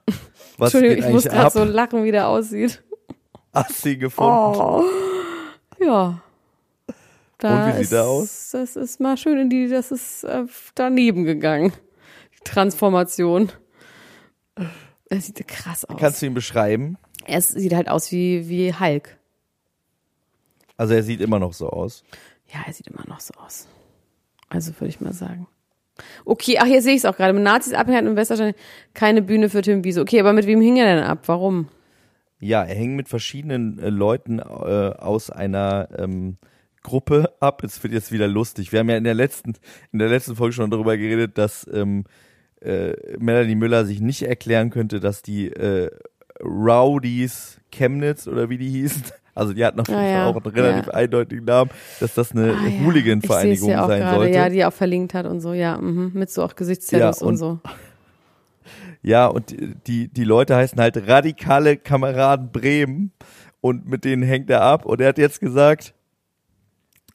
Was Entschuldigung, geht ich muss gerade so lachen, wie der aussieht. Hast sie gefunden? Oh. Ja. Da Und wie sieht er aus? Das ist mal schön in die, das ist äh, daneben gegangen. Die Transformation. Er sieht krass aus. Kannst du ihn beschreiben? er sieht halt aus wie, wie Hulk. Also er sieht immer noch so aus. Ja, er sieht immer noch so aus. Also würde ich mal sagen. Okay, ach, hier sehe ich es auch gerade. Mit Nazis abhängen im Westerstein keine Bühne für Tim Wiese. Okay, aber mit wem hing er denn ab? Warum? Ja, er hängt mit verschiedenen äh, Leuten äh, aus einer ähm, Gruppe ab. Es wird jetzt wieder lustig. Wir haben ja in der letzten, in der letzten Folge schon darüber geredet, dass ähm, äh, Melanie Müller sich nicht erklären könnte, dass die äh, Rowdies Chemnitz oder wie die hießen, also die hatten auf jeden Fall ja. auch einen relativ Ja. eindeutigen Namen, dass das eine Ah, ja. Hooligan-Vereinigung ja sein gerade, sollte. Ja, die auch verlinkt hat und so, ja, mhm. mit so auch Gesichtstattoos Ja, und, und- so. Ja, und die, die Leute heißen halt radikale Kameraden Bremen und mit denen hängt er ab und er hat jetzt gesagt,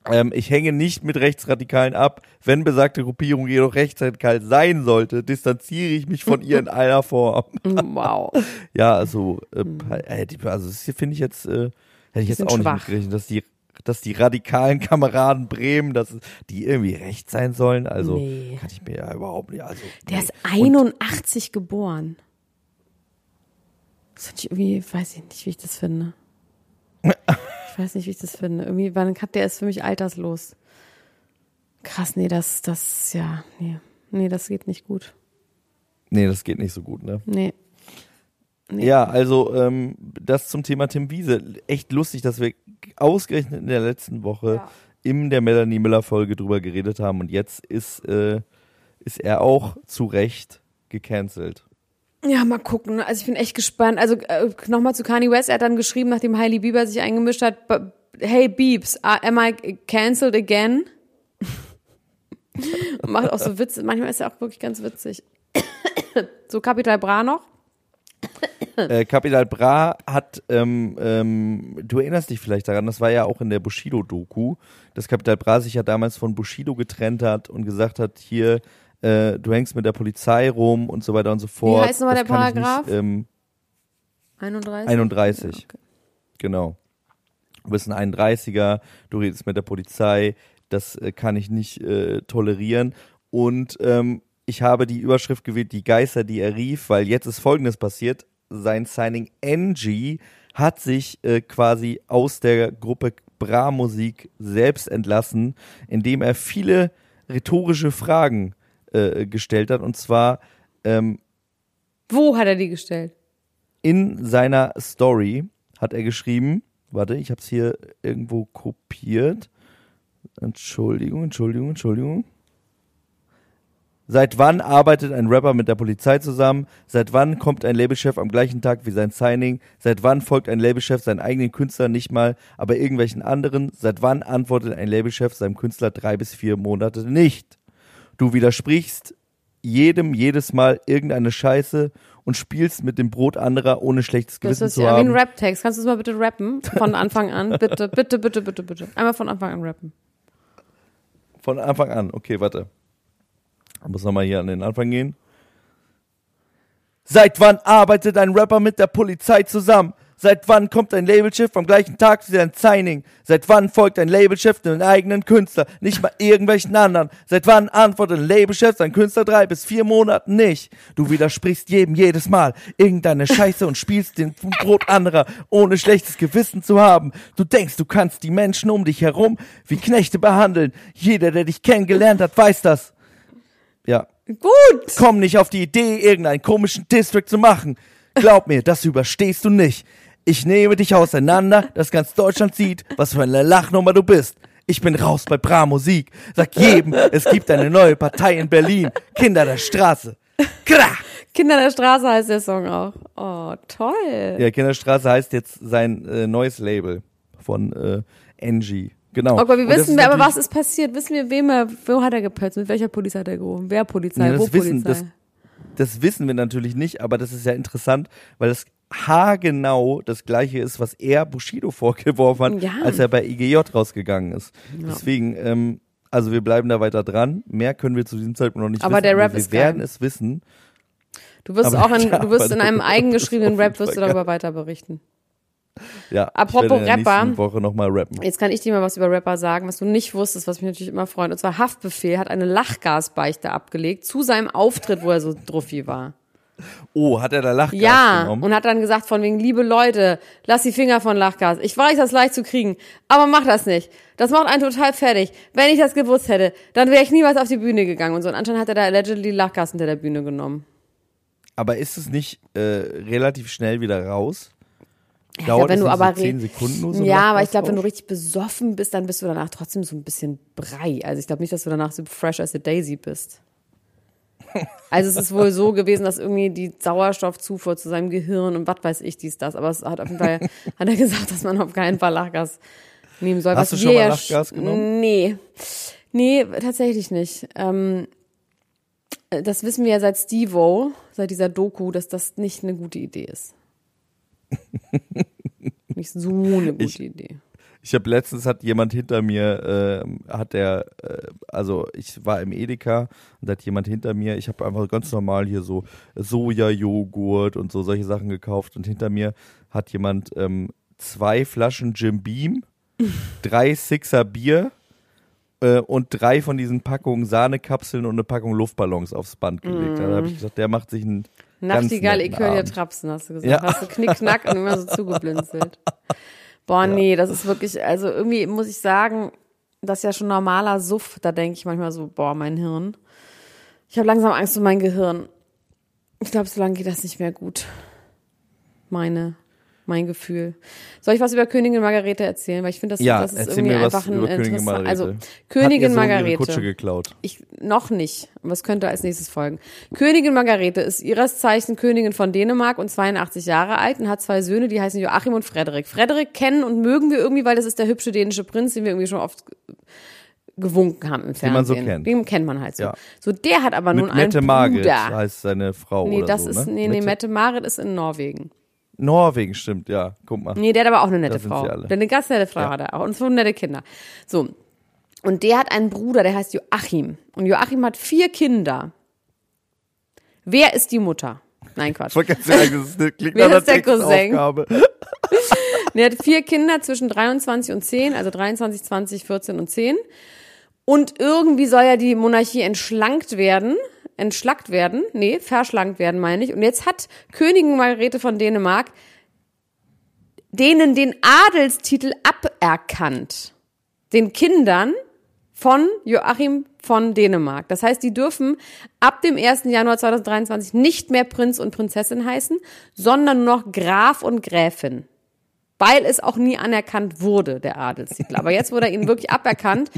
Ähm, ich hänge nicht mit Rechtsradikalen ab. Wenn besagte Gruppierung jedoch rechtsradikal sein sollte, distanziere ich mich von ihr in aller Form. Wow. Ja, also, äh, äh, die- also das hier finde ich jetzt, äh, hätte ich jetzt auch nicht schwach. mitgerechnet, dass die, dass die radikalen Kameraden Bremen, dass die irgendwie rechts sein sollen. Also Nee. kann ich mir ja überhaupt nicht. Also, Der nee. ist 81 geboren. Das finde ich irgendwie, weiß ich nicht, wie ich das finde. Ich weiß nicht, wie ich das finde. Irgendwie, wann hat der ist für mich alterslos. Krass, nee, das, das, ja, nee. Nee, das geht nicht gut. Nee, das geht nicht so gut, ne? Nee. Nee. Ja, also ähm, das zum Thema Tim Wiese. Echt lustig, dass wir ausgerechnet in der letzten Woche Ja. in der Melanie Miller Folge drüber geredet haben und jetzt ist, äh, ist er auch zu Recht gecancelt. Ja, mal gucken. Also ich bin echt gespannt. Also äh, nochmal zu Kanye West. Er hat dann geschrieben, nachdem Hailey Bieber sich eingemischt hat, "B- hey Biebs, am I cancelled again? Und macht auch so Witze. Manchmal ist er auch wirklich ganz witzig. so Capital Bra noch. Äh, Capital Bra hat, ähm, ähm, du erinnerst dich vielleicht daran, das war ja auch in der Bushido-Doku, dass Capital Bra sich ja damals von Bushido getrennt hat und gesagt hat, hier, äh, du hängst mit der Polizei rum und so weiter und so fort. heißt nochmal der Paragraph? Nicht, ähm, 31. 31. Ja, okay. Genau. Du bist ein 31er, du redest mit der Polizei, das äh, kann ich nicht äh, tolerieren. Und ähm, ich habe die Überschrift gewählt, die Geister, die er rief, weil jetzt ist Folgendes passiert. Sein Signing Angie hat sich äh, quasi aus der Gruppe Bra Musik selbst entlassen, indem er viele rhetorische Fragen äh, gestellt hat. Und zwar ähm, Wo hat er die gestellt? in seiner Story hat er geschrieben, warte, ich habe es hier irgendwo kopiert. Entschuldigung, Entschuldigung, Entschuldigung. Seit wann arbeitet ein Rapper mit der Polizei zusammen? Seit wann kommt ein Labelchef am gleichen Tag wie sein Signing? Seit wann folgt ein Labelchef seinen eigenen Künstlern nicht mal, aber irgendwelchen anderen? Seit wann antwortet ein Labelchef seinem Künstler drei bis vier Monate nicht? Du widersprichst jedem jedes Mal irgendeine Scheiße und spielst mit dem Brot anderer, ohne schlechtes Das Gewissen ist zu ja wie ein haben. Rap-Text. Kannst du es mal bitte rappen? Von Anfang an. Bitte, bitte, bitte, bitte, bitte. Einmal von Anfang an rappen. Von Anfang an. Okay, warte. Ich muss nochmal hier an den Anfang gehen. Seit wann arbeitet ein Rapper mit der Polizei zusammen? Seit wann kommt ein Labelchef am gleichen Tag wie sein Signing? Seit wann folgt ein Labelchef den eigenen Künstler, nicht mal irgendwelchen anderen? Seit wann antwortet ein Labelchef sein Künstler drei bis vier Monaten nicht? Du widersprichst jedem jedes Mal irgendeine Scheiße und spielst den Brot anderer, ohne schlechtes Gewissen zu haben. Du denkst, du kannst die Menschen um dich herum wie Knechte behandeln. Jeder, der dich kennengelernt hat, weiß das. Ja, Gut! Komm nicht auf die Idee, irgendeinen komischen District zu machen. Glaub mir, das überstehst du nicht. Ich nehme dich auseinander, dass ganz Deutschland sieht, was für eine Lachnummer du bist. Ich bin raus bei Bra Musik. Sag jedem, es gibt eine neue Partei in Berlin. Kinder der Straße. Krach! Kinder der Straße heißt der Song auch. Oh, toll. Ja, Kinderstraße heißt jetzt sein äh, neues Label von äh, Angie. Genau. Oh Gott, wir wissen, aber was ist passiert? Wissen wir, wem er, wo hat er gepötzt? Mit welcher Polizei hat er gerufen? Wer Polizei? Nee, wo das wissen, Polizei? das, das wissen wir natürlich nicht, aber das ist ja interessant, weil das haargenau das gleiche ist, was er Bushido vorgeworfen hat, Ja. als er bei IGJ rausgegangen ist. Deswegen, ähm, also wir bleiben da weiter dran. Mehr können wir zu diesem Zeitpunkt noch nicht Aber wissen. der Rap wir ist geil. werden es wissen. du wirst aber auch in, ja, du wirst in einem der eigen Rap wirst du darüber weiter berichten. Ja, Apropos Rapper. Woche nochmal rappen. Jetzt kann ich dir mal was über Rapper sagen, was du nicht wusstest, was mich natürlich immer freut. Und zwar Haftbefehl hat eine Lachgasbeichte abgelegt zu seinem Auftritt, wo er so druffi war. Oh, hat er da Lachgas Ja, genommen? und hat dann gesagt von wegen, liebe Leute, lass die Finger von Lachgas. Ich weiß, das ist leicht zu kriegen, aber mach das nicht. Das macht einen total fertig. Wenn ich das gewusst hätte, dann wäre ich niemals auf die Bühne gegangen und so. Und anscheinend hat er da allegedly Lachgas hinter der Bühne genommen. Aber ist es nicht äh, relativ schnell wieder raus? Ja, Dauert wenn es du aber so zehn Sekunden nur so Ja, aber ich glaube, wenn du richtig besoffen bist, dann bist du danach trotzdem so ein bisschen brei. Also ich glaube nicht, dass du danach so fresh as a daisy bist. Also es ist wohl so gewesen, dass irgendwie die Sauerstoffzufuhr zu seinem Gehirn und was weiß ich dies, das. Aber es hat auf jeden Fall, hat er gesagt, dass man auf keinen Fall Lachgas nehmen soll. Hast was du schon mal Lachgas genommen? Nee. Nee, tatsächlich nicht. Ähm, das wissen wir ja seit Steve-O, seit dieser Doku, dass das nicht eine gute Idee ist. nicht so eine gute Ich- Idee. Ich habe letztens hat jemand hinter mir, äh, hat der, äh, also ich war im Edeka und da hat jemand hinter mir, ich habe einfach ganz normal hier so Soja-Joghurt und so solche Sachen gekauft und hinter mir hat jemand ähm, zwei Flaschen Jim Beam, drei Sixer Bier äh, und drei von diesen Packungen Sahnekapseln und eine Packung Luftballons aufs Band gelegt. Da habe ich gesagt, der macht sich einen Nachtigall, ich höre dir. Trapsen, hast du gesagt. Ja. Hast du knickknack und immer so zugeblinzelt. Boah, nee, das ist wirklich, also irgendwie muss ich sagen, das ist ja schon normaler Suff. Da denke ich manchmal so, boah, mein Hirn. Ich habe langsam Angst um mein Gehirn. Ich glaube, so lange geht das nicht mehr gut. Meine, mein Gefühl. Soll ich was über Königin Margarete erzählen? Weil ich finde, das, Ja, das ist irgendwie einfach ein über Königin interessant. Margarete. Also, Königin Margarete. Kutsche geklaut. Ich noch nicht. Was könnte als nächstes folgen? Königin Margarete ist ihres Zeichen Königin von Dänemark und 82 Jahre alt und hat zwei Söhne, die heißen Joachim und Frederik. Frederik kennen und mögen wir irgendwie, weil das ist der hübsche dänische Prinz, den wir irgendwie schon oft gewunken haben im Fernsehen. man so kennt. Den kennt man halt so. Ja. So, der hat aber Mit nun einen Mette Margit Bruder. heißt seine Frau Nee, oder das so, ist, ne? nee, nee, Mette Marit ist in Norwegen. Norwegen, stimmt, ja. Guck mal. Nee, der hat aber auch eine nette Da sind Frau. sie alle. Eine ganz nette Frau Ja. hat er auch. Und so nette Kinder. So. Und der hat einen Bruder, der heißt Joachim. Und Joachim hat vier Kinder. Wer ist die Mutter? Nein, Quatsch. Ich ganz sagen, das klingt Wer ist der Cousin? Der hat vier Kinder zwischen 23 und 10, also 23, 20, 14 und 10. Und irgendwie soll ja die Monarchie entschlankt werden. Entschlackt werden. Nee, verschlankt werden, meine ich. Und jetzt hat Königin Margarete von Dänemark denen den Adelstitel aberkannt. Den Kindern von Joachim von Dänemark. Das heißt, die dürfen ab dem 1. Januar 2023 nicht mehr Prinz und Prinzessin heißen, sondern nur noch Graf und Gräfin. Weil es auch nie anerkannt wurde, der Adelstitel. Aber jetzt wurde er ihnen wirklich aberkannt.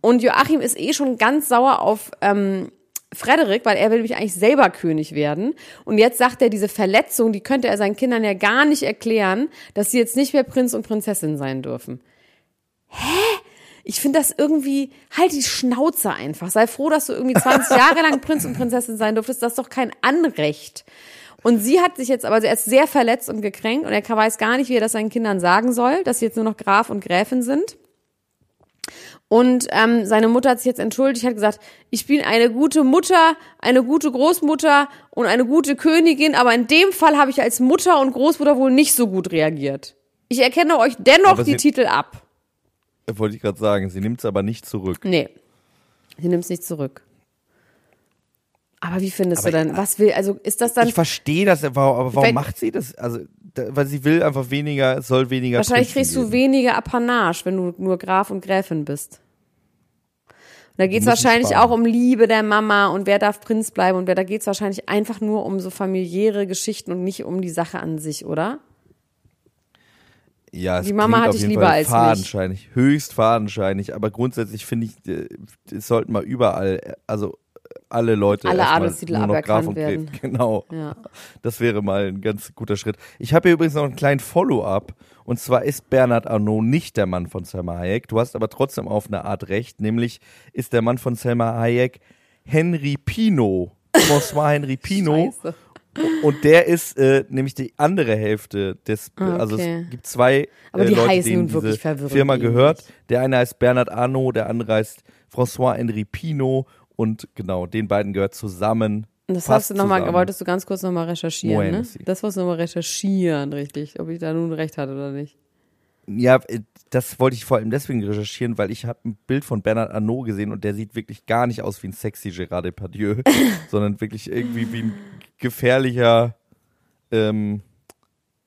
Und Joachim ist eh schon ganz sauer auf ähm, Frederik, weil er will nämlich eigentlich selber König werden. Und jetzt sagt er, diese Verletzung, die könnte er seinen Kindern ja gar nicht erklären, dass sie jetzt nicht mehr Prinz und Prinzessin sein dürfen. Ich finde das irgendwie, halt die Schnauze einfach. Sei froh, dass du irgendwie 20 Jahre lang Prinz und Prinzessin sein durftest. Das ist doch kein Anrecht. Und sie hat sich jetzt aber, also er ist sehr verletzt und gekränkt und er weiß gar nicht, wie er das seinen Kindern sagen soll, dass sie jetzt nur noch Graf und Gräfin sind. Und ähm, seine Mutter hat sich jetzt entschuldigt, hat gesagt, ich bin eine gute Mutter, eine gute Großmutter und eine gute Königin, aber in dem Fall habe ich als Mutter und Großmutter wohl nicht so gut reagiert. Ich erkenne euch dennoch Aber die Titel ab. Wollte ich gerade sagen, sie nimmt es aber nicht zurück. Nee, sie nimmt es nicht zurück. Aber wie findest Aber du denn? Was will, also ist das dann Ich verstehe das, aber aber warum Wenn- macht sie das? Also, da, weil sie will einfach weniger, es soll weniger Wahrscheinlich kriegst du weniger Apanage, wenn du nur Graf und Gräfin bist. Und da geht's Die müssen wahrscheinlich auch um Liebe der Mama und wer darf Prinz bleiben und wer da geht's wahrscheinlich einfach nur um so familiäre Geschichten und nicht um die Sache an sich, oder? Ja, es Die Mama klingt hat auf dich jeden lieber Fall als mich. fadenscheinig, höchst fadenscheinig, aber grundsätzlich finde ich, äh, es sollten mal überall, äh, also alle Leute Alle Adelstitel nur noch Graf und werden. Gräf. Genau. Ja. Das wäre mal ein ganz guter Schritt. Ich habe hier übrigens noch einen kleinen Follow-up. Und zwar ist Bernhard Arnault nicht der Mann von Selma Hayek. Du hast aber trotzdem auf eine Art recht. Nämlich ist der Mann von Selma Hayek Henry Pino. François Henry Pino. Scheiße. Und der ist äh, nämlich die andere Hälfte des, Ah, also okay. es gibt zwei Aber äh, die Leute, heißen denen nun wirklich diese verwirrend Firma gehört. Der eine heißt Bernhard Arnault, der andere heißt François Henry Pino und genau, den beiden gehört zusammen. Und das hast du nochmal, zusammen. wolltest du ganz kurz nochmal recherchieren, ne? Das wolltest du nochmal recherchieren, richtig. Ob ich da nun recht hatte oder nicht. Ja, äh, das wollte ich vor allem deswegen recherchieren, weil ich habe ein Bild von Bernhard Arnault gesehen und der sieht wirklich gar nicht aus wie ein sexy Gérard Depardieu, sondern wirklich irgendwie wie ein gefährlicher ähm,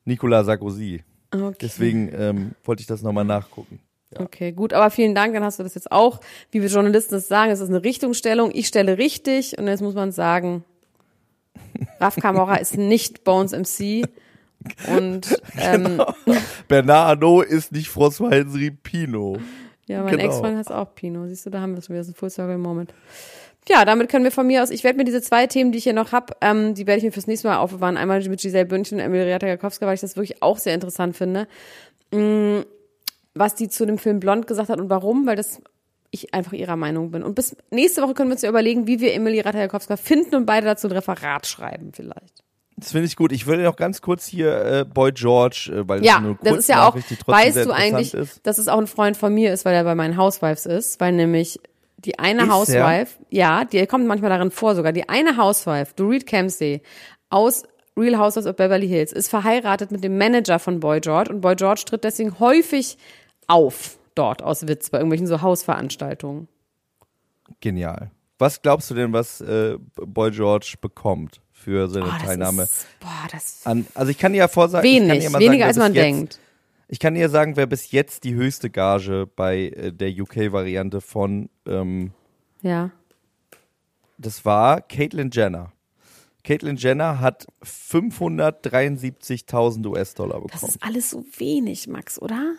Nicolas Sarkozy. Okay. Deswegen ähm, wollte ich das nochmal nachgucken. Okay, gut, aber vielen Dank, dann hast du das jetzt auch, wie wir Journalisten es sagen, es ist eine Richtungsstellung, ich stelle richtig und jetzt muss man sagen, Raf Kamora ist nicht Bones MC und ähm, Genau. Bernard Arnault ist nicht François Henry Pino. ja, mein Genau. Ex-Freund heißt auch Pino, siehst du, da haben wir es wieder, das ist ein Full Circle Moment. Ja, damit können wir von mir aus, ich werde mir diese zwei Themen, die ich hier noch habe, ähm, die werde ich mir fürs nächste Mal aufbewahren. Einmal mit Giselle Bündchen und Emilia Jakowska, weil ich das wirklich auch sehr interessant finde. Mm, was die zu dem Film Blond gesagt hat und warum, weil das ich einfach ihrer Meinung bin. Und bis nächste Woche können wir uns ja überlegen, wie wir Emilie Ratajkowska finden und beide dazu ein Referat schreiben vielleicht. Das finde ich gut. Ich würde noch ganz kurz hier äh, Boy George, äh, weil Ja, das, das ist ja auch, weißt du eigentlich, ist. dass es auch ein Freund von mir ist, weil er bei meinen Housewives ist, weil nämlich die eine Ist Housewife, ja, die kommt manchmal darin vor sogar, die eine Housewife, Dorit Kempsey, aus Real Housewives of Beverly Hills, ist verheiratet mit dem Manager von Boy George und Boy George tritt deswegen häufig auf dort aus Witz bei irgendwelchen so Hausveranstaltungen. Genial. Was glaubst du denn, was äh, Boy George bekommt für seine Oh, das Teilnahme? Ist, boah, das An, also ich kann dir ja vorsagen, ich kann wenig, dir mal weniger sagen, als wer man bis jetzt, denkt. Ich kann dir sagen, wer bis jetzt die höchste Gage bei äh, der UK-Variante von, ähm, Ja. das war Caitlyn Jenner. Caitlyn Jenner hat 573.000 US-Dollar Das bekommen. ist alles so wenig, Max, oder?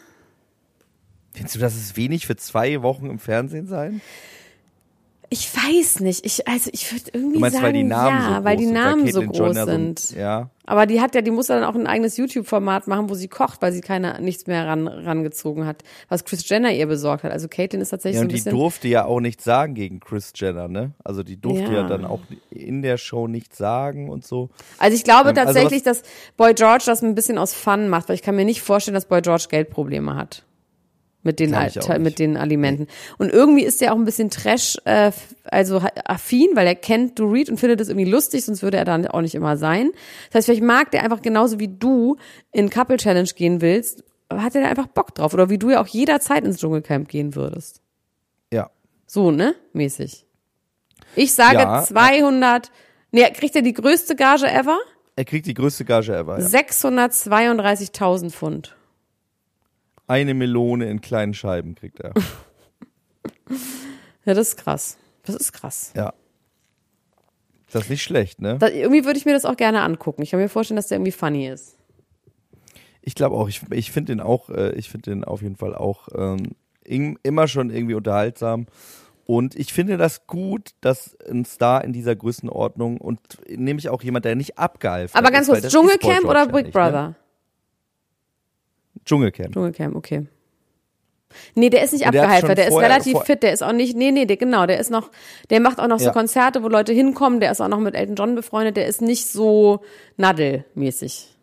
Findest du, das ist wenig für zwei Wochen im Fernsehen sein? Ich weiß nicht. Ich, also ich würde irgendwie Du meinst, sagen, weil die Namen ja, so groß weil die sind, Namen so groß sind. So, ja, Aber die hat ja, die muss dann auch ein eigenes YouTube-Format machen, wo sie kocht, weil sie keine nichts mehr ran, rangezogen hat, was Chris Jenner ihr besorgt hat. Also Caitlyn ist tatsächlich ja, so und ein die bisschen. durfte ja auch nichts sagen gegen Chris Jenner, ne? Also die durfte ja, Ja. dann auch in der Show nichts sagen und so. Also ich glaube Ähm, also tatsächlich, dass Boy George das ein bisschen aus Fun macht, weil ich kann mir nicht vorstellen, dass Boy George Geldprobleme hat. Mit den, mit den Alimenten. Und irgendwie ist er auch ein bisschen Trash, äh, also affin, weil er kennt Dorit und findet das irgendwie lustig, sonst würde er dann auch nicht immer sein. Das heißt, vielleicht mag der einfach genauso wie du in Couple Challenge gehen willst, hat er da einfach Bock drauf. Oder wie du ja auch jederzeit ins Dschungelcamp gehen würdest. Ja. So, ne? Mäßig. Ich sage Ja. 200, nee, kriegt er die größte Gage ever? Er kriegt die größte Gage ever. Ja. 632.000 Pfund. Eine Melone in kleinen Scheiben kriegt er. Ja, das ist krass. Das ist krass. ja. Das ist nicht schlecht, ne? Da, irgendwie würde ich mir das auch gerne angucken. Ich kann mir vorstellen, dass der irgendwie funny ist. Ich glaube auch, ich, ich finde den auch, äh, ich finde den auf jeden Fall auch ähm, im- immer schon irgendwie unterhaltsam. Und ich finde das gut, dass ein Star in dieser Größenordnung und nämlich auch jemand, der nicht abgehalten Aber ist, ganz weil kurz, das Dschungelcamp oder Big nicht, Ne? Dschungelcamp. Dschungelcamp, okay. Nee, der ist nicht abgehypert, der ist vorher- relativ fit, der ist auch nicht, nee, nee, der, genau, der ist noch, der macht auch noch so Ja. Konzerte, wo Leute hinkommen, der ist auch noch mit Elton John befreundet, der ist nicht so naddelmäßig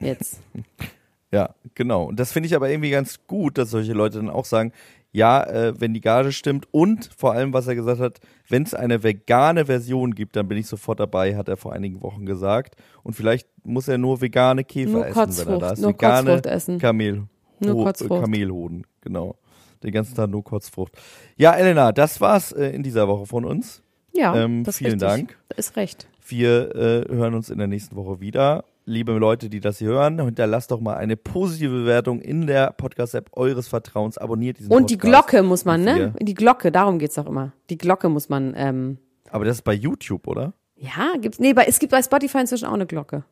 jetzt. Ja, genau. Und das finde ich aber irgendwie ganz gut, dass solche Leute dann auch sagen, ja, äh, wenn die Gage stimmt und vor allem, was er gesagt hat, wenn es eine vegane Version gibt, dann bin ich sofort dabei, hat er vor einigen Wochen gesagt. Und vielleicht muss er nur vegane Käfer Nur essen, wenn er da ist. nur vegane Kotzfrucht essen. Kamel, Nur Ho- Kotzfrucht. Kamelhoden, genau. Den ganzen Tag nur Kotzfrucht. Ja, Elena, das war's äh, in dieser Woche von uns. Ja, Ähm, das ist vielen richtig. Dank. Ist recht. Wir äh, hören uns in der nächsten Woche wieder. Liebe Leute, die das hier hören, hinterlasst doch mal eine positive Bewertung in der Podcast-App eures Vertrauens. Abonniert diesen Und die Podcast. Glocke muss man, ne? Die Glocke, darum geht's doch immer. Die Glocke muss man, ähm, Aber das ist bei YouTube, oder? ja, gibt's, nee, bei, es gibt bei Spotify inzwischen auch eine Glocke.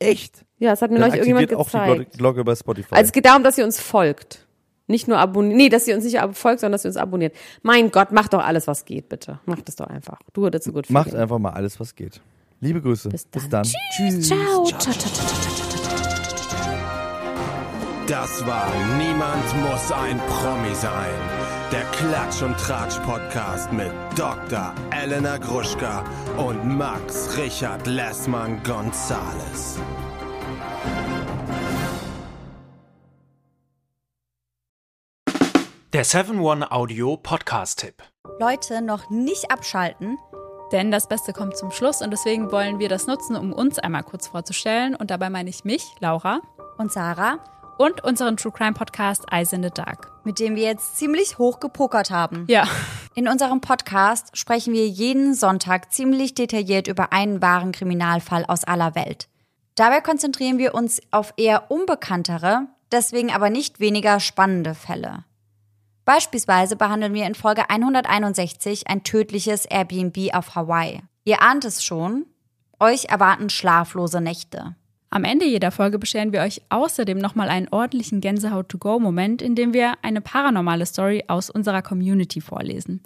Echt? Ja, das hat mir Dann neulich irgendjemand aktiviert auch die gezeigt. Glocke, bei Spotify. Also es geht darum, dass ihr uns folgt. Nicht nur abonniert, nee, dass ihr uns nicht folgt, sondern dass ihr uns abonniert. Mein Gott, macht doch alles, was geht, bitte. Macht es doch einfach. Du dazu gut Macht einfach mal alles, was geht. Liebe Grüße. Bis dann. Bis dann. Tschüss. Ciao. Ciao, ciao, ciao, ciao. Das war Niemand muss ein Promi sein. Der Klatsch und Tratsch Podcast mit Dr. Elena Gruschka und Max Richard Lessmann Gonzales. Der 7-One-Audio-Podcast-Tipp. Leute, noch nicht abschalten. Denn das Beste kommt zum Schluss und deswegen wollen wir das nutzen, um uns einmal kurz vorzustellen. Und dabei meine ich mich, Laura, Und Sarah, und unseren True Crime Podcast Eyes in the Dark. mit dem wir jetzt ziemlich hoch gepokert haben. Ja, In unserem Podcast sprechen wir jeden Sonntag ziemlich detailliert über einen wahren Kriminalfall aus aller Welt. Dabei konzentrieren wir uns auf eher unbekanntere, deswegen aber nicht weniger spannende Fälle. Beispielsweise behandeln wir in Folge 161 ein tödliches Airbnb auf Hawaii. Ihr ahnt es schon, euch erwarten schlaflose Nächte. am Ende jeder Folge bescheren wir euch außerdem nochmal einen ordentlichen Gänsehaut-to-go-Moment, in dem wir eine paranormale Story aus unserer Community vorlesen.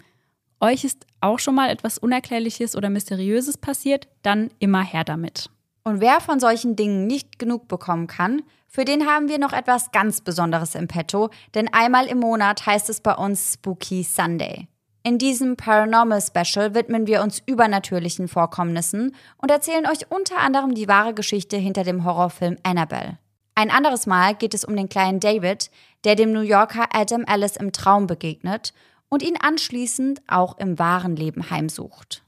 Euch ist auch schon mal etwas Unerklärliches oder Mysteriöses passiert, dann immer her damit. Und wer von solchen Dingen nicht genug bekommen kann, für den haben wir noch etwas ganz Besonderes im Petto, denn einmal im Monat heißt es bei uns Spooky Sunday. In diesem Paranormal Special widmen wir uns übernatürlichen Vorkommnissen und erzählen euch unter anderem die wahre Geschichte hinter dem Horrorfilm Annabelle. Ein anderes Mal geht es um den kleinen David, der dem New Yorker Adam Ellis im Traum begegnet und ihn anschließend auch im wahren Leben heimsucht.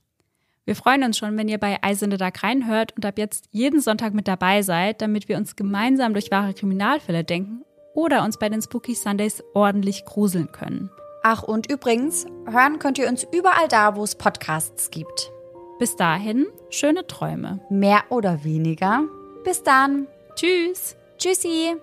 Wir freuen uns schon, wenn ihr bei Eisende Dark reinhört und ab jetzt jeden Sonntag mit dabei seid, damit wir uns gemeinsam durch wahre Kriminalfälle denken oder uns bei den Spooky Sundays ordentlich gruseln können. Ach, und übrigens, hören könnt ihr uns überall da, wo es Podcasts gibt. Bis dahin, schöne Träume. Mehr oder weniger. Bis dann. Tschüss. Tschüssi.